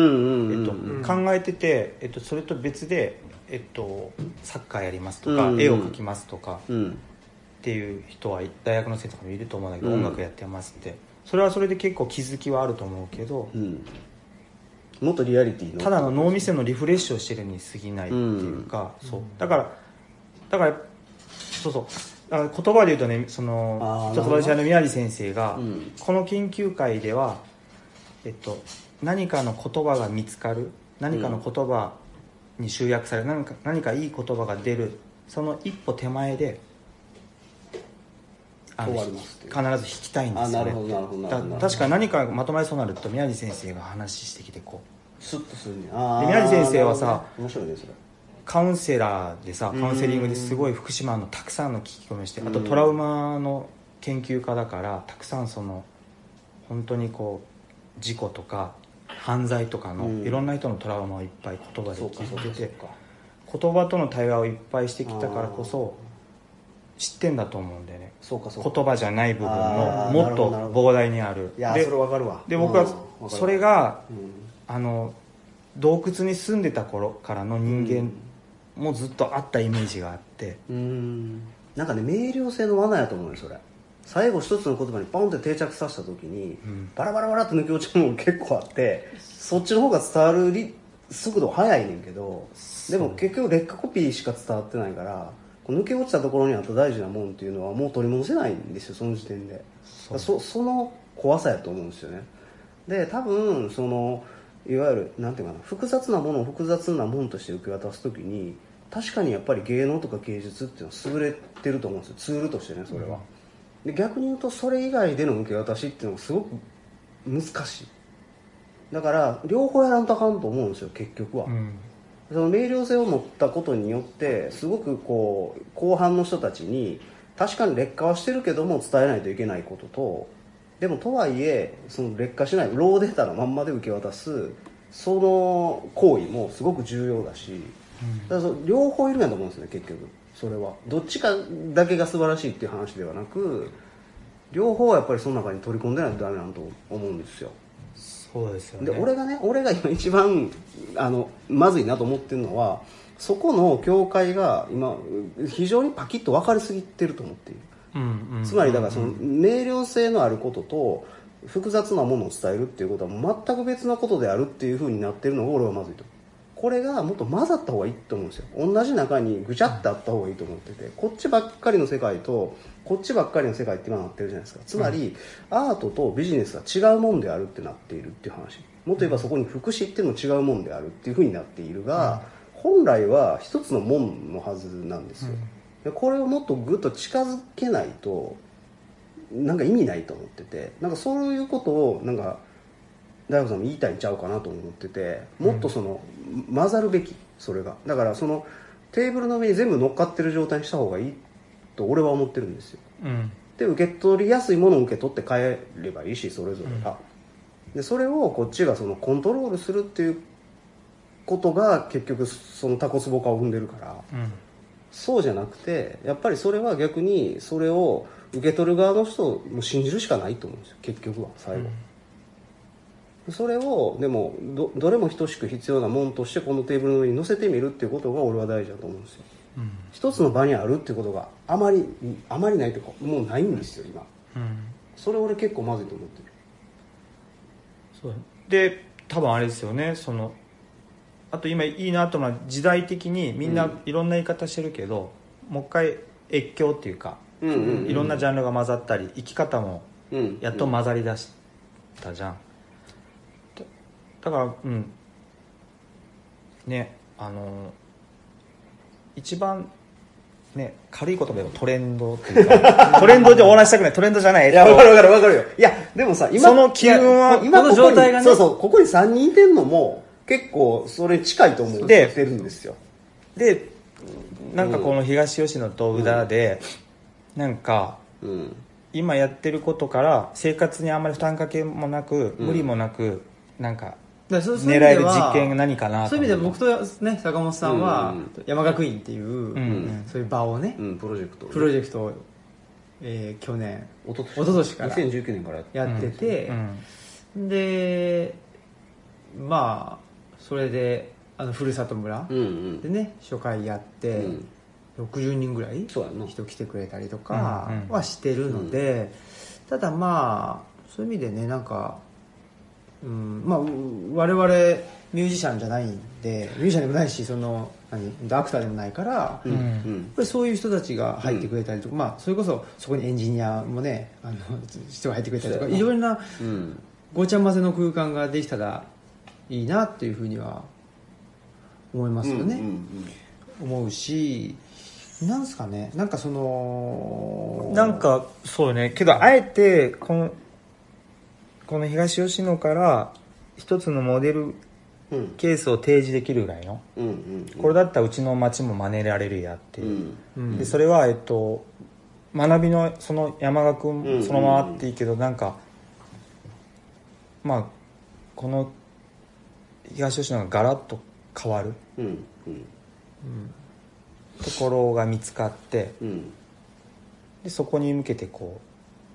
考えてて、えっと、それと別で、えっと、サッカーやりますとか、うん絵を描きますとかうん。っていう人は大学の生徒とかもいると思うんだけど、うん。音楽やってますって。それはそれで結構気づきはあると思うけど、うん。もっとリアリティの。ただの脳みそのリフレッシュをしてるに過ぎないっていうか、そう。だからだからそうそう。言葉で言うとねそのちょっと私あの宮地先生が、うん。この研究会では、えっと、何かの言葉が見つかる何かの言葉に集約される、何か何かいい言葉が出るその一歩手前で必ず引きたいんですよね確か何かまとまりそうになると宮地先生が話してきてこうスッとするね宮地先生はさ面白いねそれ。カウンセラーでさカウンセリングですごい福島のたくさんの聞き込みをしてあとトラウマの研究家だからたくさんその本当にこう事故とか犯罪とかのうん。いろんな人のトラウマをいっぱい言葉で聞いてて言葉との対話をいっぱいしてきたからこそ知ってんだと思うんだよね。そうかそうか。言葉じゃない部分のもっと膨大にある。いやでそれわかるわ。で僕はそれがうん。あの洞窟に住んでた頃からの人間もずっとあったイメージがあって。うん。なんかね明瞭性の罠やと思うよそれ最後一つの言葉にポンって定着させた時に、ん。バラバラバラって抜け落ちるもの結構あってそっちの方が伝わるり速度速いねんけどでも結局劣化コピーしか伝わってないから抜け落ちたところにあった大事なもんっていうのはもう取り戻せないんですよその時点で。そう。そその怖さやと思うんですよね。で多分そのいわゆるなんていうかな複雑なものを複雑なものとして受け渡す時に確かにやっぱり芸能とか芸術っていうのは優れてると思うんですよ。ツールとしてねそれは、で逆に言うとそれ以外での受け渡しっていうのがすごく難しい。だから両方やらんとあかんと思うんですよ結局は、うん。その明瞭性を持ったことによってすごくこう後半の人たちに確かに劣化はしてるけども伝えないといけないこととでもとはいえその劣化しないローデータのまんまで受け渡すその行為もすごく重要だし、だからその両方いるんやと思うんですね結局それは。どっちかだけが素晴らしいっていう話ではなく両方はやっぱりその中に取り込んでないとダメなんと思うんですよ。そそうですよね。で俺がね俺が今一番あのまずいなと思ってるのはそこの境界が今非常にパキッと分かりすぎてると思っている。うんうんつまりだからその明瞭性のあることと複雑なものを伝えるっていうことは全く別なことであるっていうふうになってるのが俺はまずいとこれがもっと混ざった方がいいと思うんですよ。同じ中にぐちゃってあった方がいいと思ってて。こっちばっかりの世界とこっちばっかりの世界って今なってるじゃないですか。つまり、アートとビジネスが違うもんであるってなっているっていう話。もっと言えばそこに福祉っていうのも違うもんであるっていうふうになっているが、本来は一つのもんのはずなんですよ、でこれをもっとぐっと近づけないとなんか意味ないと思ってて。なんかそういうことをなんか大悟さんも言いたいんちゃうかなと思っててもっとその、混ざるべきそれが。だからそのテーブルの上に全部乗っかってる状態にした方がいいと俺は思ってるんですよ。うん。で受け取りやすいものを受け取って帰ればいいしそれぞれが、でそれをこっちがそのコントロールするっていうことが結局そのタコツボ化を生んでるから。うん。そうじゃなくてやっぱりそれは逆にそれを受け取る側の人をもう信じるしかないと思うんですよ結局は最後、それをでもどどれも等しく必要なもんとしてこのテーブルの上に乗せてみるっていうことが俺は大事だと思うんですよ。うん。一つの場にあるっていうことがあまりあまりないというかもうないんですよ今。うん。それ俺結構まずいと思ってる。そう。で多分あれですよねそのあと今いいなと思うのは時代的にみんなうん。いろんな言い方してるけど、もう一回越境っていうか、うんうんうんいろんなジャンルが混ざったり生き方もうんやっと混ざりだしたじゃん、だだからうんねあの一番ね軽い言葉でトレンドっていうか トレンドで終わらせたくないトレンドじゃないいや、わかるわかるわかるよ。いや、でもさ、今、その機運は今この状態がねそうそう、ここに3人いてんのも、結構、それに近いと思う。でしてるんですよ。でなんかこの東吉野と宇田で、なんかうん。今やってることから生活にあんまり負担かけもなく、うん無理もなくなんかだか狙える意味では実験が何かなとそういう意味で僕とね坂本さんは山学院っていう、んそういう場をね、うん、プロジェクト。プロジェクトを、えー去年おと一昨年から2019年からやってて。てう、んでまあそれであのふるさと村うんうん。でね初回やって、うん。60人ぐらいそうやな。人来てくれたりとかはしてるので、ただまあそういう意味でねなんか、うん、まあう我々ミュージシャンじゃないんでミュージシャンでもないしその何アクターでもないから、やっうん。うんぱりそういう人たちが入ってくれたりとか、まあそれこそそこにエンジニアもねあの人が入ってくれたりとかそうやないろんなうん。ごちゃ混ぜの空間ができたらいいなっていうふうには思いますよね、うん。思うしなんすかねなんかそのなんかそうね。けどあえてこのこの東吉野から一つのモデルうん。うんケースを提示できるぐらいの。うんうんこれだったらうちの町も真似られるやってう。いう、ん。うん。でそれはえっと学びのその山岳うん。そのままあっていいけどなんかまあこの東吉野がガラッと変わる。うん。うん。ところが見つかって。うん。でそこに向けてこ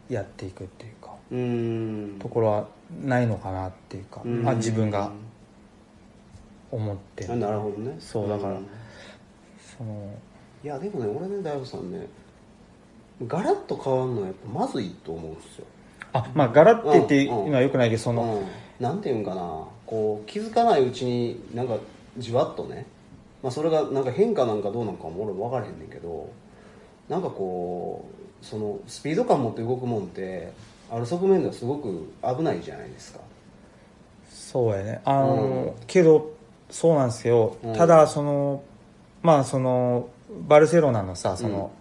うやっていくっていうところはないのかなっていうか、うん。まあ、自分が思ってなるほどね。そうだからん。そのいやでもね俺ね大悟さんねガラッと変わるのはやっぱまずいと思うんですよ。あまあガラッてっていううんうん。のはよくないけどその、うん、なんていうんかなこう気づかないうちになんかじわっとね、まあ、それがなんか変化なんかどうなんかも俺分からへんねんけどなんかこうそのスピード感持って動くもんってある側面ではすごく危ないじゃないですか。そうやね。あの、けどそうなんですよ、うん。ただそのまあそのバルセロナのさその、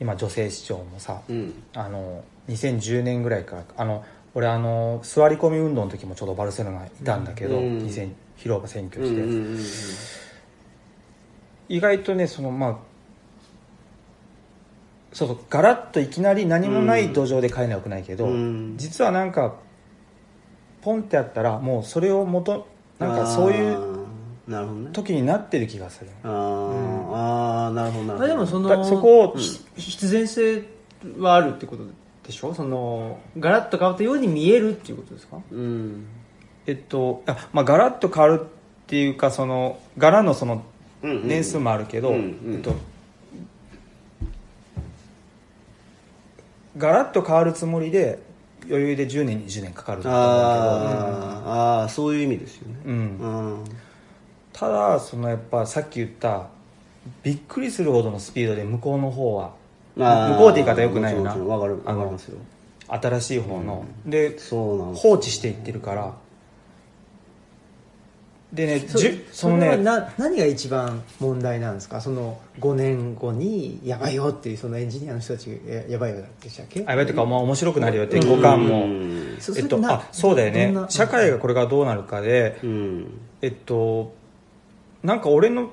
今女性市長もさ、うん。あの2010年ぐらいからあの俺あの座り込み運動の時もちょうどバルセロナいたんだけど、うん。2000広場占拠うんして、うんうん。意外とねそのまあそうそうガラッといきなり何もない土壌で変えなよくないけど、うん。実はなんかポンってやったらもうそれを元なんかそういうあーなるほどね。時になってる気がする。あー、あーなるほどなるほど。まあでもそだのそこを、ひ必然性はあるってことでしょ？そのガラッと変わったように見えるっていうことですか？うん。えっとあまあガラッと変わるっていうかその柄のそのうんうん年数もあるけど、うんうん。えっとガラッと変わるつもりで余裕で10年20年かかると思うけど。あーあーそういう意味ですよね。うん。うん。ただそのやっぱさっき言ったびっくりするほどのスピードで向こうの方は向こうって言い方よくないよな。もちろんもちろんわかるあのわかりますよ。新しい方の、で放置していってるからでねそじゅそのそれはねな何が一番問題なんですか？その5年後にやばいよっていうそのエンジニアの人たちがややばいよってしたっけ？あやばいとか、まあ、面白くなるよって五感も、えっと、なあそうだよね。社会がこれからどうなるかで、うん。えっとなんか俺の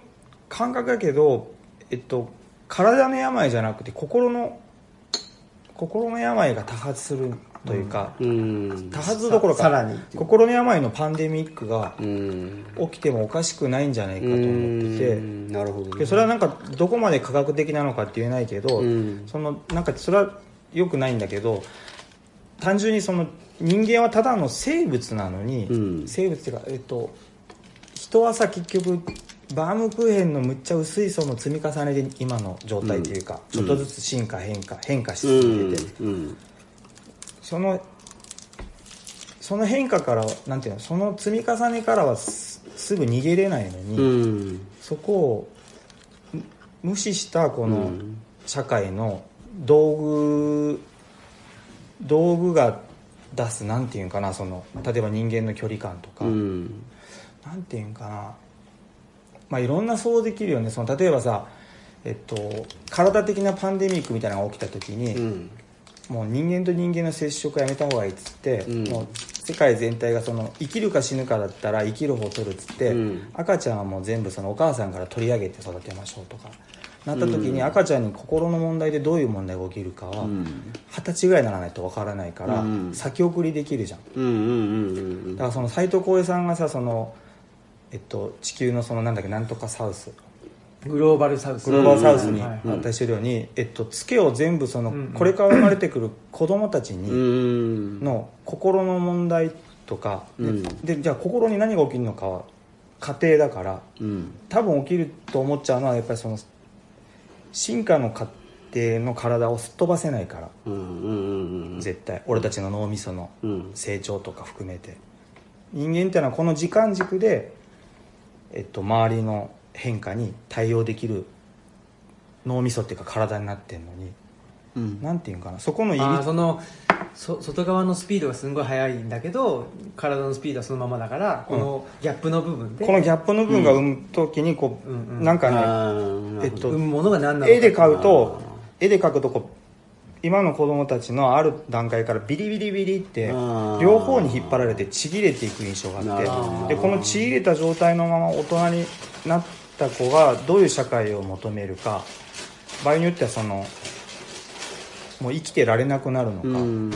感覚だけど、えっと、体の病じゃなくて心の心の病が多発するというか、うん。多発どころかさらに心の病のパンデミックがうん。起きてもおかしくないんじゃないかと思ってて、うん。なるほどね。でそれはなんかどこまで科学的なのかって言えないけど、うん。そのなんかそれは良くないんだけど単純にその人間はただの生物なのに、うん。生物っていうか、えっと、人はさ結局バームクーヘンのむっちゃ薄い層の積み重ねで今の状態っていうか、うん。ちょっとずつ進化変化変化しうん続けて、うんそのその変化からなんていうのその積み重ねからはすすぐ逃げれないのに、うん。そこをむ無視したこのうん。社会の道具道具が出すなんていうんかなその例えば人間の距離感とか、うん。なんていうんかな。まあいろんな想像できるよね。その例えばさえっと体的なパンデミックみたいなのが起きた時に、うんもう人間と人間の接触はやめた方がいいっつって、うん。もう世界全体がその生きるか死ぬかだったら生きる方を取るっつって、うん。赤ちゃんはもう全部そのお母さんから取り上げて育てましょうとかなった時に赤ちゃんに心の問題でどういう問題が起きるかはうん。二十歳ぐらいにならないとわからないからうん。先送りできるじゃん。だからその斎藤浩平さんがさその、えっと、地球のそのなんだっけなんとかサウスグローバルサウス。グローバルサウスにはいはい。渡してるように、えっと、ツケを全部その、これから生まれてくる子供たちに、うん。の心の問題とか、でうん。でじゃあ心に何が起きるのかは家庭だからうん。多分起きると思っちゃうのはやっぱりその進化の過程の体をすっ飛ばせないからうんうんうん絶対。俺たちの脳みそのうん。成長とか含めて。人間っていうのはこの時間軸で、えっと、周りの変化に対応できる脳みそっていうか体になってるのにうん。なんていうんかなそこの入りそのそ外側のスピードがすんごい速いんだけど体のスピードはそのままだからこのギャップの部分でこのギャップの部分が生む時にこう、うんうんなんかね、えっと生むものが何なのか絵で描くと絵で描くとこう今の子供たちのある段階からビリビリビリって両方に引っ張られてちぎれていく印象があってでこのちぎれた状態のまま大人になった子がどういう社会を求めるか場合によってはそのもう生きてられなくなるのか、うん。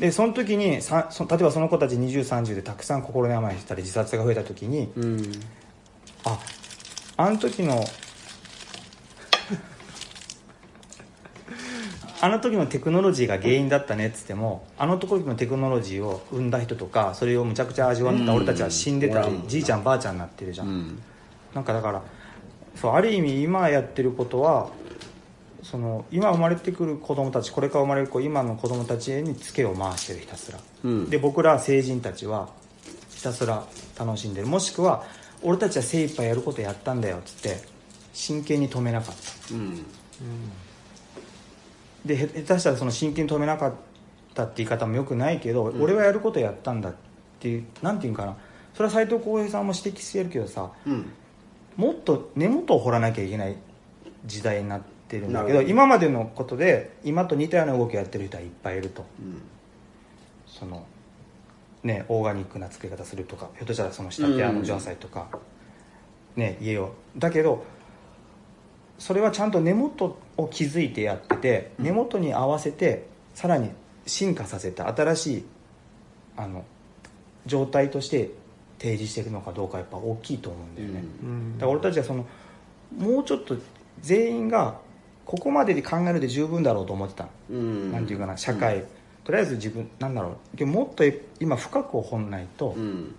でその時にさそ例えばその子たち2030でたくさん心の病したり自殺が増えた時にうん。ああの時のあの時のテクノロジーが原因だったねっつってもあの時のテクノロジーを生んだ人とかそれをむちゃくちゃ味わった俺たちは死んでたり、うん。じいちゃんばあちゃんになってるじゃんなんかだからそうある意味今やってることはその今生まれてくる子供たちこれから生まれる子今の子供たちにツケを回してるひたすら、うん。で僕ら成人たちはひたすら楽しんでる。もしくは俺たちは精一杯やることやったんだよっつって真剣に止めなかった。うん。でへ下手したらその真剣に止めなかったって言い方もよくないけど、俺はやることやったんだっていうなんていうかな。それは斎藤浩平さんも指摘してるけどさうんもっと根元を掘らなきゃいけない時代になってるんだけど今までのことで今と似たような動きをやってる人はいっぱいいると。うん。そのねオーガニックな作り方するとかひょっとしたらその仕立て屋の城西とか、ね家を。だけどそれはちゃんと根元を築いてやってて根元に合わせてさらに進化させた新しいあの状態として提示していくのかどうかやっぱ大きいと思うんだよね、うん。だから俺たちはそのもうちょっと全員がここまでで考えるで十分だろうと思ってたの、うん。なんていうかな社会、とりあえず自分なんだろう。でももっと今深く掘んないと、うん。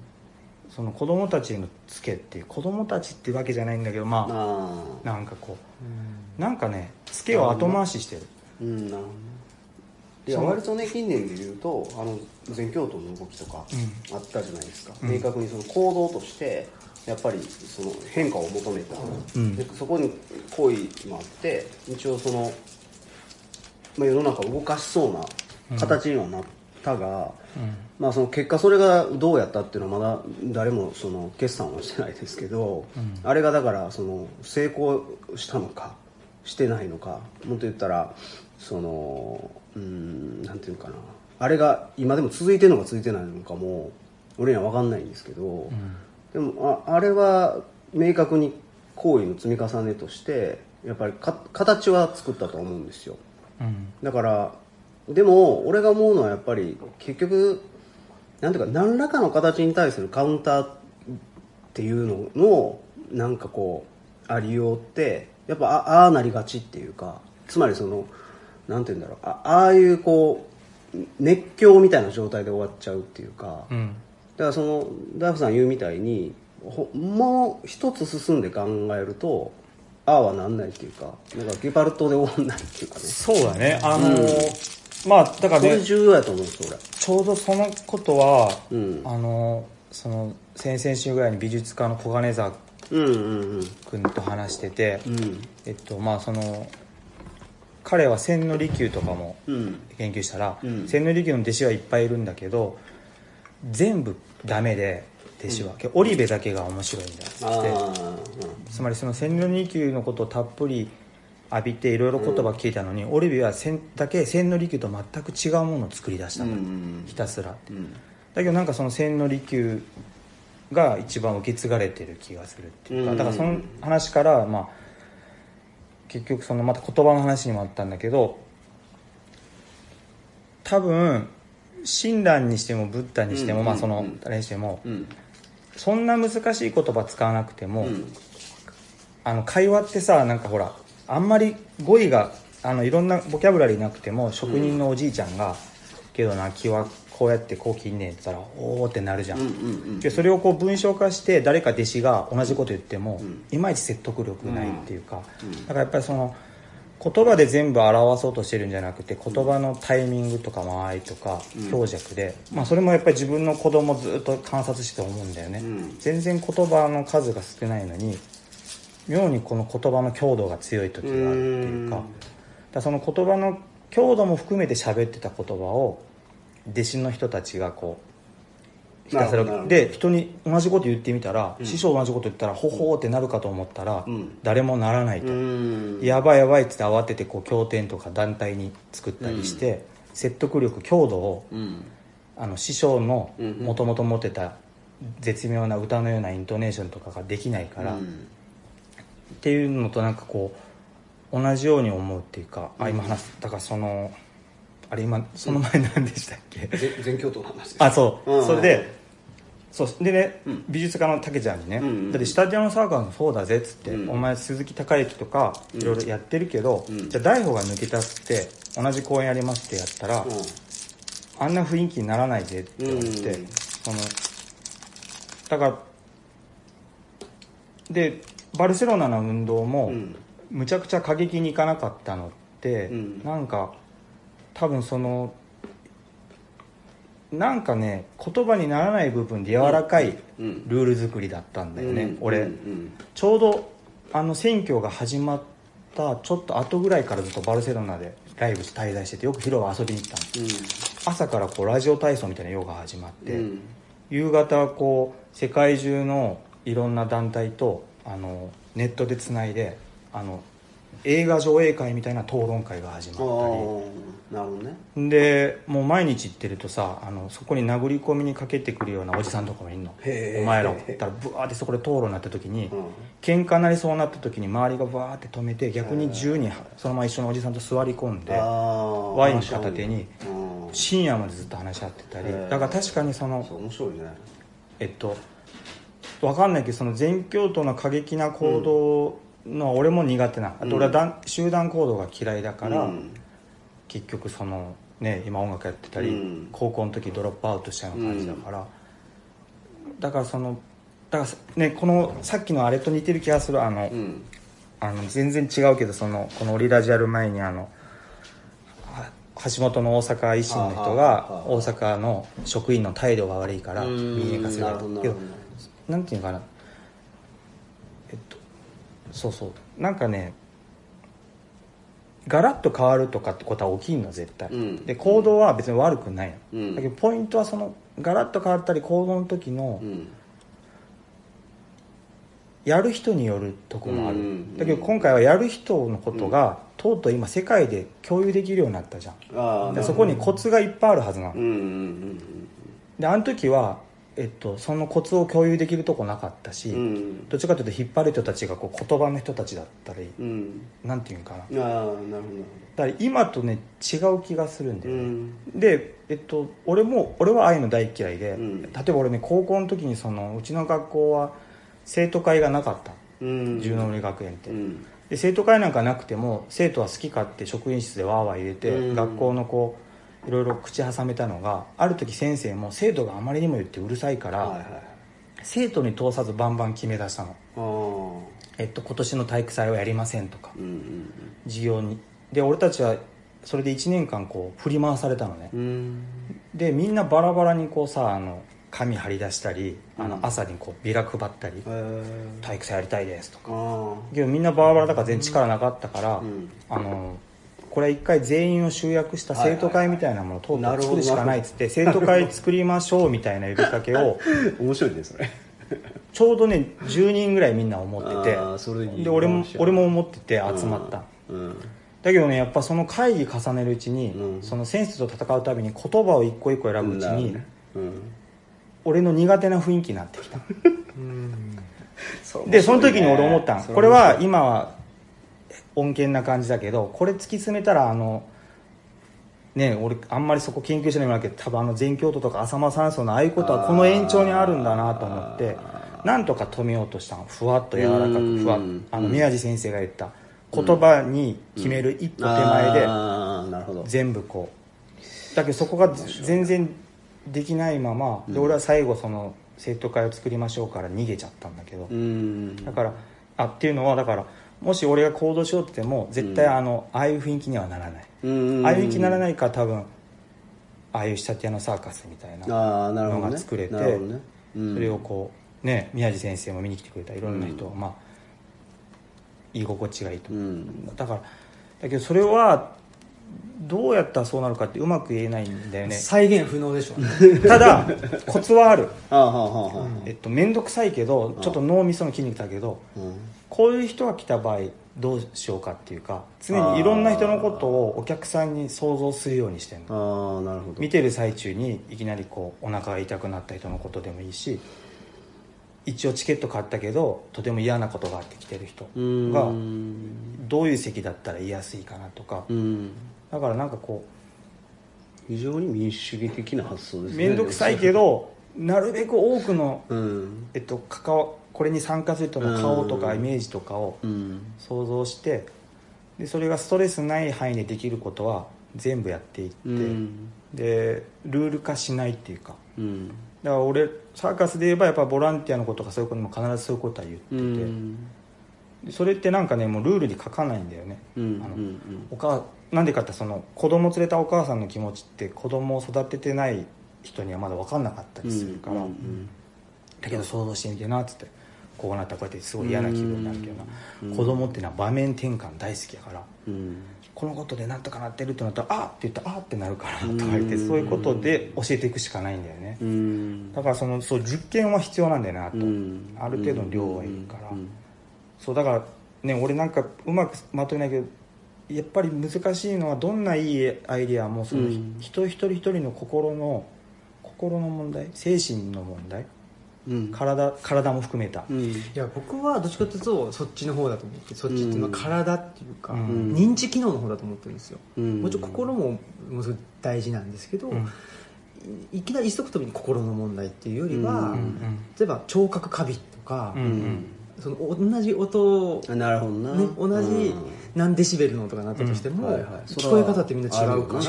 その子供たちへのツケっていう子供たちっていうわけじゃないんだけどまああなんかこうなんかねツケを後回ししてる。うん。なるほどねいやその割とね近年で言うとあの全教徒の動きとかあったじゃないですか、うん。明確にその行動としてやっぱりその変化を求めた、うん。でそこに行為もあって一応その、まあ、世の中を動かしそうな形にはなったが、まあ、その結果それがどうやったっていうのはまだ誰もその決算はしてないですけど、あれがだからその成功したのかしてないのかもっと言ったらそのうんなんていうのかな。あれが今でも続いてるのか続いてないのかも俺には分かんないんですけど、でもああれは明確に行為の積み重ねとしてやっぱりか形は作ったと思うんですよ。うん。だからでも俺が思うのはやっぱり結局なんていうか何らかの形に対するカウンターっていうののなんかこうありようってやっぱあああなりがちっていうかつまりそのなんていうんだろう。あああいうこう熱狂みたいな状態で終わっちゃうっていうか、うん。だからそのダーフさん言うみたいにほもう一つ進んで考えるとああはなんないっていうかなんかゲパルトで終わんないっていうかね。そうだね。あのーまあだからそれね重要やと思うんですよちょうどそのことは、うん。あのその先々週ぐらいに美術家の小金沢俺うんうんうん。君と話してて、うん。えっとまあその彼は千利休とかもうん。研究したら、うん。千利休の弟子はいっぱいいるんだけど全部ダメで弟子は、織部だけが面白いんだってあつまりその千利休のことをたっぷり浴びていろいろ言葉聞いたのに、織部は千だけ千利休と全く違うものを作り出したうんの、うん。ひたすらうん。だけどなんかその千利休が一番受け継がれてる気がするっていうか、うん。だからその話からまあ結局そのまた言葉の話にもあったんだけど多分親鸞にしてもブッダにしても、うんまあそのうん誰にしても、うん。そんな難しい言葉使わなくても、うん。あの会話ってさなんかほらあんまり語彙があのいろんなボキャブラリーなくても職人のおじいちゃんが「けどな木はこうやってこう切んねん」って言ったら「おお」ってなるじゃん、うんうんでそれをこう文章化して誰か弟子が同じこと言っても、ん。いまいち説得力ないっていうか、うん。だからやっぱりその言葉で全部表そうとしてるんじゃなくて言葉のタイミングとか間合いとか強弱で、まあ、それもやっぱり自分の子供ずっと観察して思うんだよね、うん。全然言葉の数が少ないのに妙にこの言葉の強度が強い時があるっていうかうん。だその言葉の強度も含めて喋ってた言葉を弟子の人たちがこうひたすらなるほどなるほど。で人に同じこと言ってみたら、師匠同じこと言ったらほほーってなるかと思ったら、うん。誰もならないと、うん。やばいやばいっつって慌ててこう経典とか団体に作ったりして、説得力強度をうん。あの師匠のうんもともと持ってた絶妙な歌のようなイントネーションとかができないから、っうん。ていうのとなんかこう同じように思うっていうか、あ今話すだからそのあれ今その前何でしたっけ、ぜ全教徒の話ですあそう、うん。それでそう。でね、うん。美術家の竹ちゃんにね、うんうんだってスタジオのサーカスもそうだぜっつって、うん。お前鈴木孝之とかいろいろやってるけど、うん。じゃあ大悟が抜けたっつって同じ公演やりますってやったら、うん。あんな雰囲気にならないぜって言われて、うん。そのだからでバルセロナの運動も、うん。むちゃくちゃ過激にいかなかったのって、うん。なんか多分そのなんかね言葉にならない部分で柔らかいうん。ルール作りだったんだよね、うん。俺、うん。ちょうどあの選挙が始まったちょっと後ぐらいからずっとバルセロナでライブ滞在しててよく広場遊びに行ったの。朝からこうラジオ体操みたいなヨガが始まって、うん。夕方はこう世界中のいろんな団体とあのネットでつないであの映画上映会みたいな討論会が始まったりなるほどね。でもう毎日行ってるとさあのそこに殴り込みにかけてくるようなおじさんとかもいるの。お前らをったらブワーってそこで討論になった時に、うん。喧嘩なりそうになった時に周りがバーって止めて逆に10人そのまま一緒のおじさんと座り込んでワイン片手にうん。深夜までずっと話し合ってたり。だから確かにその面白いね。えっと分かんないけどその全教徒の過激な行動のは俺も苦手な。あと俺はだん集団行動が嫌いだから、うん結局そのね今音楽やってたり、うん。高校の時ドロップアウトしたような感じだから、だからそのだからねこのさっきのあれと似てる気がするあの、うん。あの全然違うけどそのこのオリラジやる前にあのは橋本の大阪維新の人がは大阪の職員の態度が悪いからうん。民営化するなるほどなけどなんていうのかな。えっとそうそう。なんかねガラッと変わるとかってことは起きんの絶対、うん。で行動は別に悪くないの、うん。だけどポイントはそのガラッと変わったり行動の時のうん。やる人によるとこもある、うんだけど今回はやる人のことが、とうとう今世界で共有できるようになったじゃん。そこにコツがいっぱいあるはずなの、うんうんうん。であの時は、えっと、そのコツを共有できるとこなかったし、うん。うんどっちかというと引っ張る人たちがこう言葉の人たちだったり、うん。なんていうんかな。ああなるほど。だから今とね違う気がするんだよね、ん。で、えっと、俺も俺はああいうの大嫌いで、うん。例えば俺ね高校の時にそのうちの学校は生徒会がなかった。うん。十の森学園って、うん。で生徒会なんかなくても生徒は好き勝手職員室でワーワー入れて、うん。学校のこういろいろ口挟めたのがある時先生も生徒があまりにも言ってうるさいから、はいはい生徒に通さずバンバン決め出したの、えっと、今年の体育祭はやりませんとかうんうん授業に。で俺たちはそれで1年間こう振り回されたのね。うん。うんでみんなバラバラにこうさあの紙貼り出したりあのうん。朝にこうビラ配ったりへえ「体育祭やりたいです」とか。あけどみんなバラバラだから全然力なかったから、あうん。あのこれは一回全員を集約した生徒会みたいなものをとうとう作るしかないっつって生徒会作りましょうみたいな呼びかけを 面白いねそれ ちょうどね10人ぐらいみんな思っててで俺も俺も思ってて集まった。うん。だけどねやっぱその会議重ねるうちに、うん。その先生と戦うたびに言葉を一個一個選ぶうちに、ね俺の苦手な雰囲気になってきたうん。でその時に俺思ったのそれこれは今は穏健な感じだけどこれ突き詰めたらあのね俺あんまりそこ研究してないけ。ど多分あの全教徒とか浅間山荘のああいうことはこの延長にあるんだなと思ってなんとか止めようとしたの。ふわっと柔らかくふわあの宮地先生が言った。言葉に決める一歩手前で全部こう。だけどそこが全然できないままで俺は最後その生徒会を作りましょうから逃げちゃったんだけど。うん。だからあっていうのはだからもし俺が行動しようって言っても絶対あの、ああいう雰囲気にはならない、うん。ああいう雰囲気にならないから多分ああいう仕立て屋のサーカスみたいなのが作れてね。うん。それをこうね宮地先生も見に来てくれたいろんな人、まあ居心地がいいと、うん。だからだけどそれはどうやったらそうなるかってうまく言えないんだよね。再現不能でしょうね。ただコツはある。ああはあはあはあ。えっと面倒くさいけどちょっと脳みその筋肉だけどうんこういう人が来た場合どうしようかっていうか常にいろんな人のことをお客さんに想像するようにしてるの。ああなるほど。見てる最中にいきなりこうお腹が痛くなった人のことでもいいし一応チケット買ったけどとても嫌なことがあって来てる人うん。がどういう席だったら言いやすいかなとか。うん。だからなんかこ非常に民主主義的な発想うですね。面倒くさいけどなるべく多くの、うん。えっと、関わこれに参加する人の顔とかうん。イメージとかをうん。想像してでそれがストレスない範囲でできることは全部やっていって、うん。でルール化しないっていうか。うん。だから俺サーカスで言えばやっぱボランティアのこととかそういうことも必ずそういうことは言ってうて、ん。でそれってなんかねもうルールに書かないんだよね、うんあのうん。お母なんでかってその子供連れたお母さんの気持ちって子供を育ててない人にはまだ分かんなかったりするから、うんだけど想像してみてなっつってこうなったらこうやってすごい嫌な気分になるけどな、うん。子供っていうのは場面転換大好きやから。うん。このことでなんとかなってるってなったら「あっ!」って言ったら「あっ!」ってなるからとか言ってそういうことで教えていくしかないんだよね。うん。だからそのそう実験は必要なんだよなと、うん。ある程度の量はいるから、うん。そうだからね俺なんかうまくまとめないけどやっぱり難しいのはどんないいアイデアもその、うん。人一人一人の心の心の問題精神の問題。うん体体も含めた、うん。いや僕はどっちかっていうとそっちの方だと思ってそっちっていうのは体っていうか、うん。認知機能の方だと思ってるんですよ、うん。もちろん心ももすごい大事なんですけど、うん。いいきなり一足飛びに心の問題っていうよりは、例えば聴覚過敏とか、その同じ音なるほどな、ね、同じうん。何デシベルの音が鳴ったとしても、はいはい。聞こえ方ってみんな違うから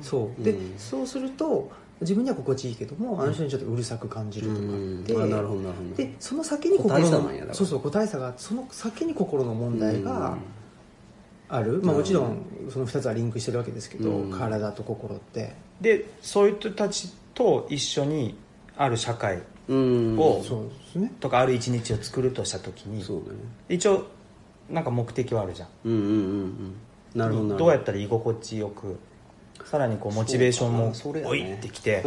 そう。で、うん。そうすると自分には心地いいけどもあの人にちょっとうるさく感じるとかって、でその先に心のそうそう個体差がその先に心の問題がうん。ある、まあ、うんもちろんその2つはリンクしてるわけですけど、うん。体と心って。でそういう人たちと一緒にある社会うん。をそうですね。とかある一日を作るとした時に一応なんか目的はあるじゃん。うんうんうんうん。なるほど。どうやったら居心地よくさらにこうモチベーションもおいってきて。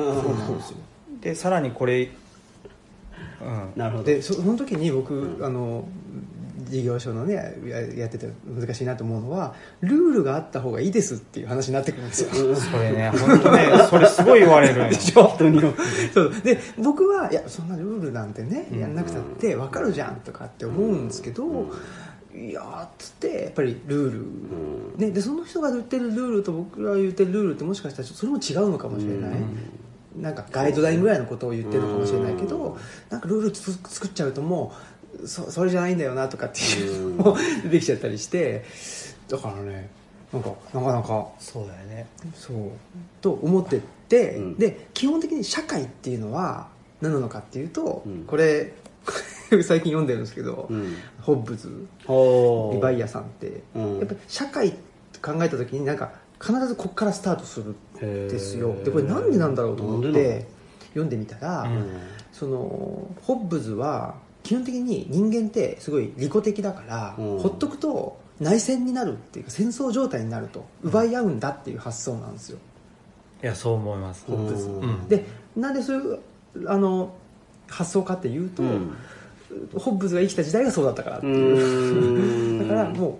でさらにこれうん。なるほど。でそその時に僕、あの事業所のねややってて難しいなと思うのはルールがあった方がいいですっていう話になってくるんですよ、それね本当ねそれすごい言われるでしょそう。で僕はいやそんなルールなんてねやんなくたって分かるじゃんとかって思うんですけど、いやーっつってやっぱりルール、ね、でその人が言ってるルールと僕が言ってるルールってもしかしたらそれも違うのかもしれない、なんかガイドラインぐらいのことを言ってるのかもしれないけど、なんかルールつ作っちゃうともうそそれじゃないんだよなとかっていうのも出てきちゃったりして。だからねなんかなかなか。そうだよね。そう。と思ってって、うん。で基本的に社会っていうのは何なのかっていうと、うん。これ 最近読んでるんですけど、うん。ホッブズほリバイアさんって、うん。やっぱり社会って考えた時になんか必ずここからスタートするんですよ。でこれなんでなんだろうと思って読んでみたら、うん。そのホッブズは基本的に人間ってすごい利己的だから、うん。ほっとくと内戦になるっていうか戦争状態になると奪い合うんだっていう発想なんですよ、いやそう思います。ホッブズ、うん。でなんでそういうあの発想かっていうと、うん。ホッブズが生きた時代がそうだったからってういう、ん。だからも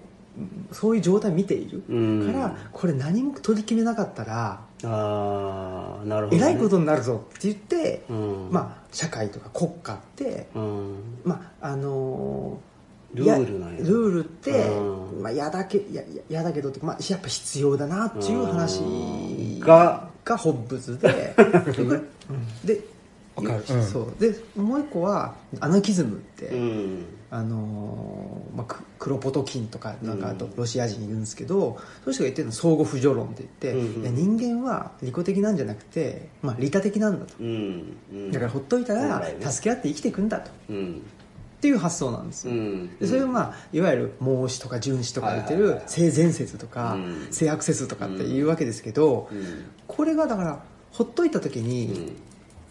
うそういう状態見ている。うん。からこれ何も取り決めなかったらああなるほど、えね、らいことになるぞって言って、うん。まあ社会とか国家ってうん。まああのールールなんやルールって、うん。まあ、やだけやややだけどって、まあ、やっぱ必要だなっていう話うん。ががホッブズで でわかるうん。そう。でもう一個はアナキズムって、うん。あのーまあ、ククロポトキンとかなんかあとうんロシア人いるんですけど、そういう人が言ってるの相互扶助論って言って、うん。うんいや人間は利己的なんじゃなくて、まあ、利他的なんだと、うん。うん。だからほっといたら助け合って生きていくんだと。うん。っていう発想なんですよ、うん。でそれをまあいわゆる孟子とか荀子とか言ってる性善説とかうん。性悪説とかっていうわけですけど、うん。これがだからほっといた時うにん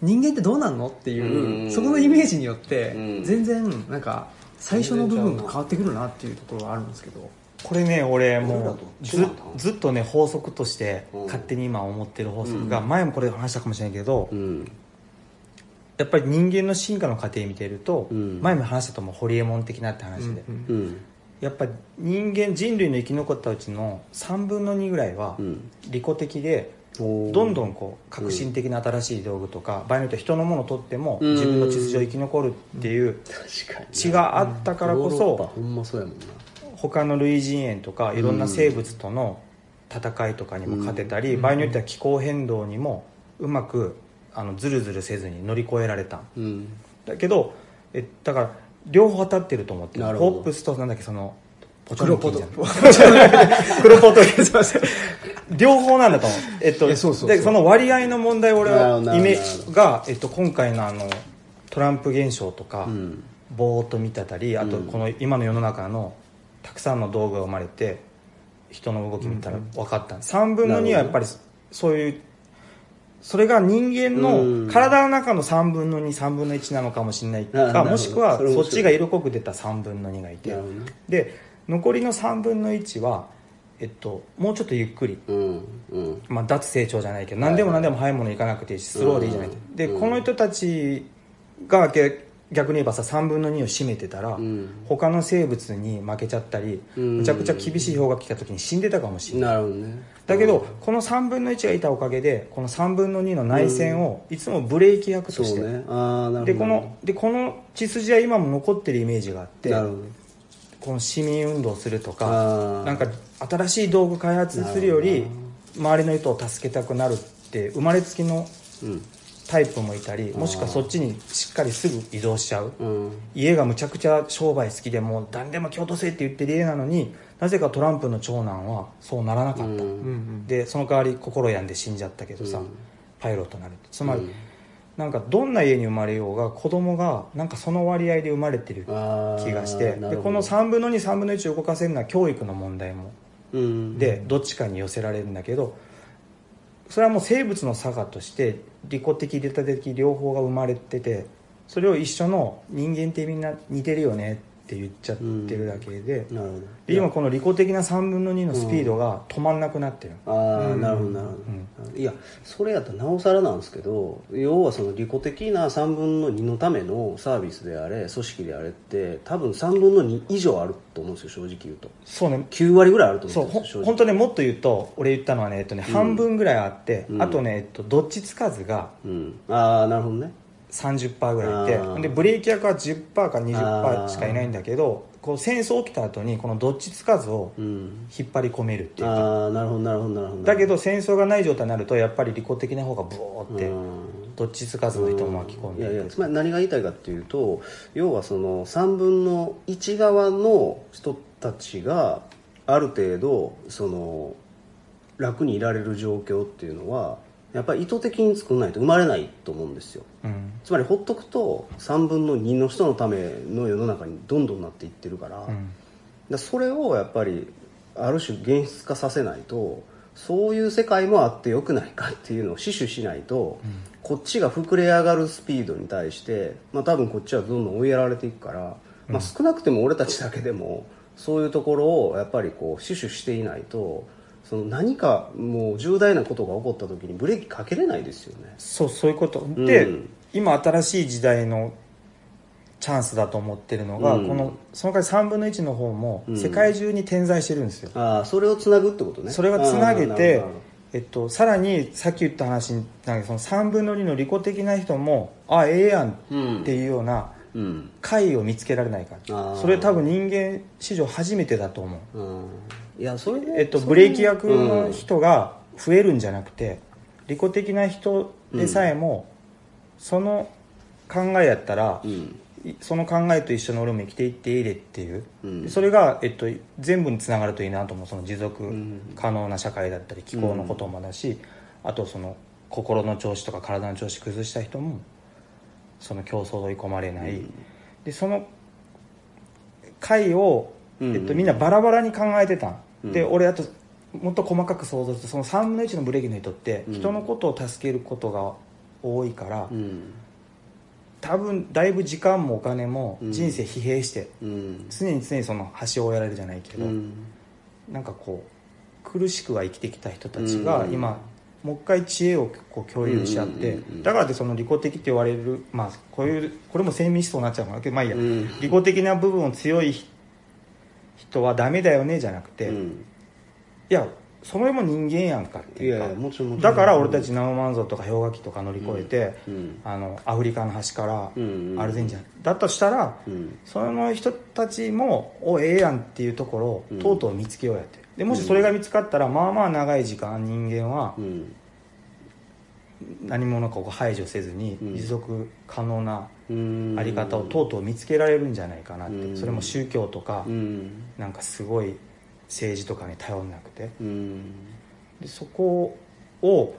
人間ってどうなんのっていう、うん。そこのイメージによってうん。全然なんか最初の部分が変わってくるなっていうところはあるんですけど。これね俺もうずずっとね法則としてうん。勝手に今思ってる法則がうん。前もこれ話したかもしれないけどうん。やっぱり人間の進化の過程見てるとうん。前も話したと思うホリエモン的なって話で。うんうんやっぱり人間人類の生き残ったうちの3分の2ぐらいはうん。利己的でどんどんこう革新的な新しい道具とか場合によっては人のものを取ってもうん。自分の秩序を生き残るっていう血があったからこそ他の類人猿とかいろんな生物との戦いとかにも勝てたり、うん。場合によっては気候変動にもうまくあのズルズルせずに乗り越えられた。うん。だけどえだから両方当たってると思ってホップスとなんだっけそのポチョクロポト。黒ポト。キンすいません両方なんだと。思う、えっと、えそうそうそう。でその割合の問題を俺はイメどなるほど。が、えっと、今回のあのトランプ現象とか、うん。ぼーっと見てたりあとうん。この今の世の中のたくさんの道具が生まれて人の動き見たら分かった、3分の2はやっぱりそういうそれが人間うん。の体の中の3分の23分の1なのかもしれないかもしくはそっちが色濃く出た3分の2がいて。で残りの3分の1は、えっと、もうちょっとゆっくり。うんうん。まあ、脱成長じゃないけど何でも何でも早いものいかなくていいしスローでいいじゃないうんでうん。この人たちがげ逆に言えばさ3分の2を占めてたら、うん。他の生物に負けちゃったり、うん。むちゃくちゃ厳しい氷が来た時に死んでたかもしれない。ね。だけど、この3分の1がいたおかげでこの3分の2の内戦をいつもブレーキ役として、ね。ああなるほど。でこのでこの血筋は今も残ってるイメージがあってなるほどこの市民運動するとかなんか新しい道具開発するより周りの人を助けたくなるって生まれつきのうんタイプもいたりもしくはそっちにしっかりすぐ移動しちゃう。うん。家がむちゃくちゃ商売好きでもう誰でも京都せえって言ってる家なのになぜかトランプの長男はそうならなかった、でその代わり心病んで死んじゃったけどさ、うん。パイロットになるつまり、うんなんかどんな家に生まれようが子供がなんかその割合で生まれてる気がしてでこの3分の23分の1を動かせるのは教育の問題もうん。でどっちかに寄せられるんだけどそれはもう生物の差がとして利己的利他的両方が生まれててそれを一緒の人間ってみんな似てるよねって言っちゃってるだけで,、なるほど。で今この利己的な3分の2のスピードが止まんなくなってる、ああ、なるほどなるほど、いやそれやったらなおさらなんですけど要はその利己的な3分の2のためのサービスであれ組織であれって多分3分の2以上あると思うんですよ正直言うと。そうね。9割ぐらいあるとそうほ思うんですよ正直。本当ねもっと言うと俺言ったのはね,、えっとね半分ぐらいあって、うん。あとね、えっと、どっちつかずがうん。ああなるほどね30%ぐらいいてでブレーキ役は10%か20%しかいないんだけどこう戦争起きた後にこのどっちつかずをうん。引っ張り込めるっていうか。ああなるほどなるほどなるほど。だけど戦争がない状態になるとやっぱり利己的な方がブオーってうん。どっちつかずの人を巻き込んいやいでやつまり何が言いたいかっていうと要はその3分の1側の人たちがある程度その楽にいられる状況っていうのはやっぱり意図的に作らないと生まれないと思うんですようん。つまりほっとくと3分の2の人のための世の中にどんどんなっていってるから,、うん。それをやっぱりある種現実化させないとそういう世界もあってよくないかっていうのを死守しないと、こっちが膨れ上がるスピードに対して、まあ、多分こっちはどんどん追いやられていくから、まあ、少なくても俺たちだけでもそういうところをやっぱりこう死守していないとその何かもう重大なことが起こった時にブレーキかけれないですよね。そうそういうこと。で、うん今新しい時代のチャンスだと思ってるのが、うん。このその代わり3分の1の方もうん。世界中に点在してるんですよ、ああそれをつなぐってことね。それがつなげてえっと、さらにさっき言った話になんかその3分の2の利己的な人もあええやんっていうようなうん。解を見つけられないか、あー。それ多分人間史上初めてだと思う、うんいやそれでえっと、ブレーキ役の人が増えるんじゃなくて利己的な人でさえも、その考えやったら、うん。いその考えと一緒に俺も生きていっていいでっていう、うん。それが、えっと、全部につながるといいなと思う。その持続ん。可能な社会だったり気候のこともだし、あとその心の調子とか体の調子崩した人もその競争で追い込まれない、でその回を、うん。えっと、みんなバラバラに考えてたん、うん。で俺あともっと細かく想像するとその3分の1のブレーキの人ってうん。人のことを助けることが多いから、うん。多分だいぶ時間もお金もうん。人生疲弊して、うん。常に常にその橋を追えられるじゃないけど、うん。なんかこう苦しくは生きてきた人たちがうん。今、もう一回知恵をこう共有し合って、だからってその利己的って言われるまあこういうこれも先民思想になっちゃうからけ。どまあいいや、うん。利己的な部分を強い人はダメだよねじゃなくて、いうん。やそれも人間やんかっていうか。だから俺たちナウマンゾウとか氷河期とか乗り越えて、うんあのアフリカの端からうんうん。アルゼンチン。だとしたら、うん。その人たちもおええやんっていうところをうん。とうとう見つけようやって。でもしそれが見つかったらまあまあ長い時間人間はうん。何者かを排除せずにうん。持続可能なうん。あり方をとうとう見つけられるんじゃないかなっうん。てそれも宗教とかうん。なんかすごい政治とかに頼んなくて。うん。でそこを、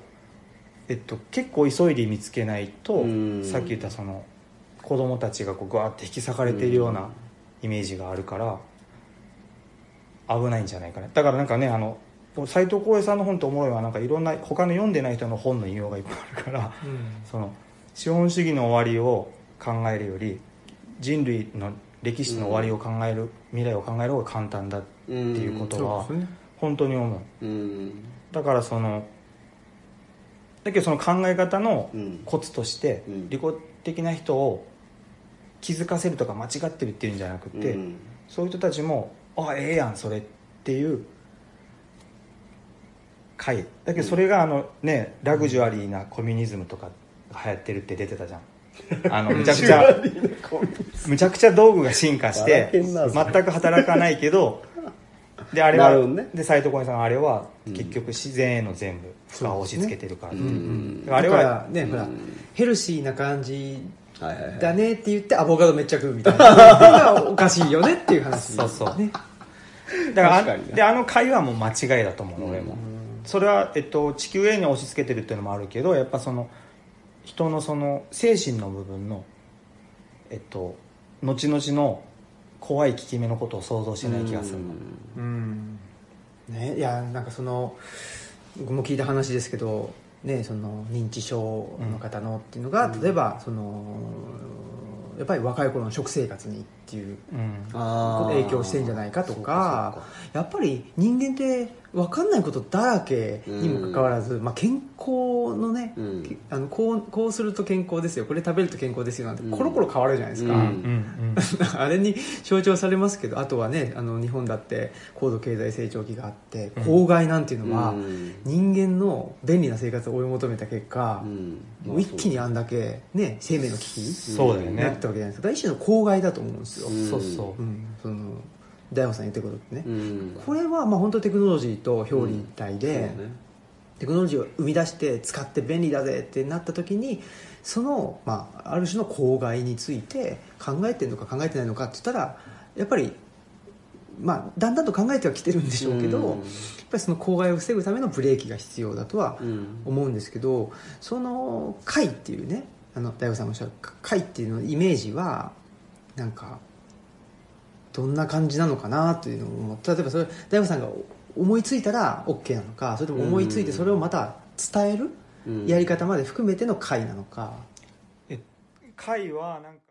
えっと、結構急いで見つけないとうん。さっき言ったその子供たちがこうグワーって引き裂かれているようなイメージがあるから危ないんじゃないかな。だからなんかねあの斎藤浩平さんの本っておもろいはなんかいろんな他の読んでない人の本の引用がいっぱいあるからその資本主義の終わりを考えるより人類の歴史の終わりを考える、未来を考える方が簡単だっていうことは本当に思う。うん。だからそのだけどその考え方のうん。コツとしてうん。利己的な人を気づかせるとか間違ってるっていうんじゃなくて、うん。そういう人たちも「あええやんそれ」っていう回。だけどそれがあのねラグジュアリーなコミュニズムとかが流行ってるって出てたじゃんあのむちゃくちゃ むちゃくちゃ道具が進化して全く働かないけどであれはね。で斎藤浩平さんあれは結局自然への全部負荷を押し付けてるから、んあれはね、ほらヘルシーな感じだねって言ってアボカドめっちゃ食うみたいな。のがおかしいよねっていう話。そうそう。ね。だからであの回はもう間違いだと思う、俺も。それは、えっと、地球へに押し付けてるっていうのもあるけどやっぱその人のその精神の部分のえっと後々の怖い効き目のことを想像してない気がするの。うん。ねいやなんかその僕も聞いた話ですけどねその認知症の方のっていうのが、例えばそのやっぱり若い頃の食生活にっていう影響してんじゃないかとかやっぱり人間って分かんないことだらけにもかかわらず、まあ、健康のね、うん。あのこうこうすると健康ですよ。これ食べると健康ですよなんてコロコロ変わるじゃないですか、うん。うんうん。あれに象徴されますけどあとはねあの日本だって高度経済成長期があって公害なんていうのは、うん。人間の便利な生活を追い求めた結果、うん。もう一気にあんだけ、ね、生命の危機そうだよね。になったわけじゃないですか。だから一種の公害だと思うんですよ、うん。そうそう。うん、その大悟さん言ってることってね、うん。これはまあ本当テクノロジーと表裏一体で、ね。テクノロジーを生み出して使って便利だぜってなった時にその、まあ、ある種の公害について考えてるのか考えてないのかって言ったらやっぱり、まあ、だんだんと考えてはきてるんでしょうけど、うん。やっぱりその公害を防ぐためのブレーキが必要だとはうん。思うんですけどその解っていうねあの大悟さんがおっしゃる解っていうのイメージはなんかどんな感じなのかなというのを例えばそれ大悟さんが思いついたら OK なのかそれとも思いついてそれをまた伝えるうん。やり方まで含めての解なのか、え回はなんか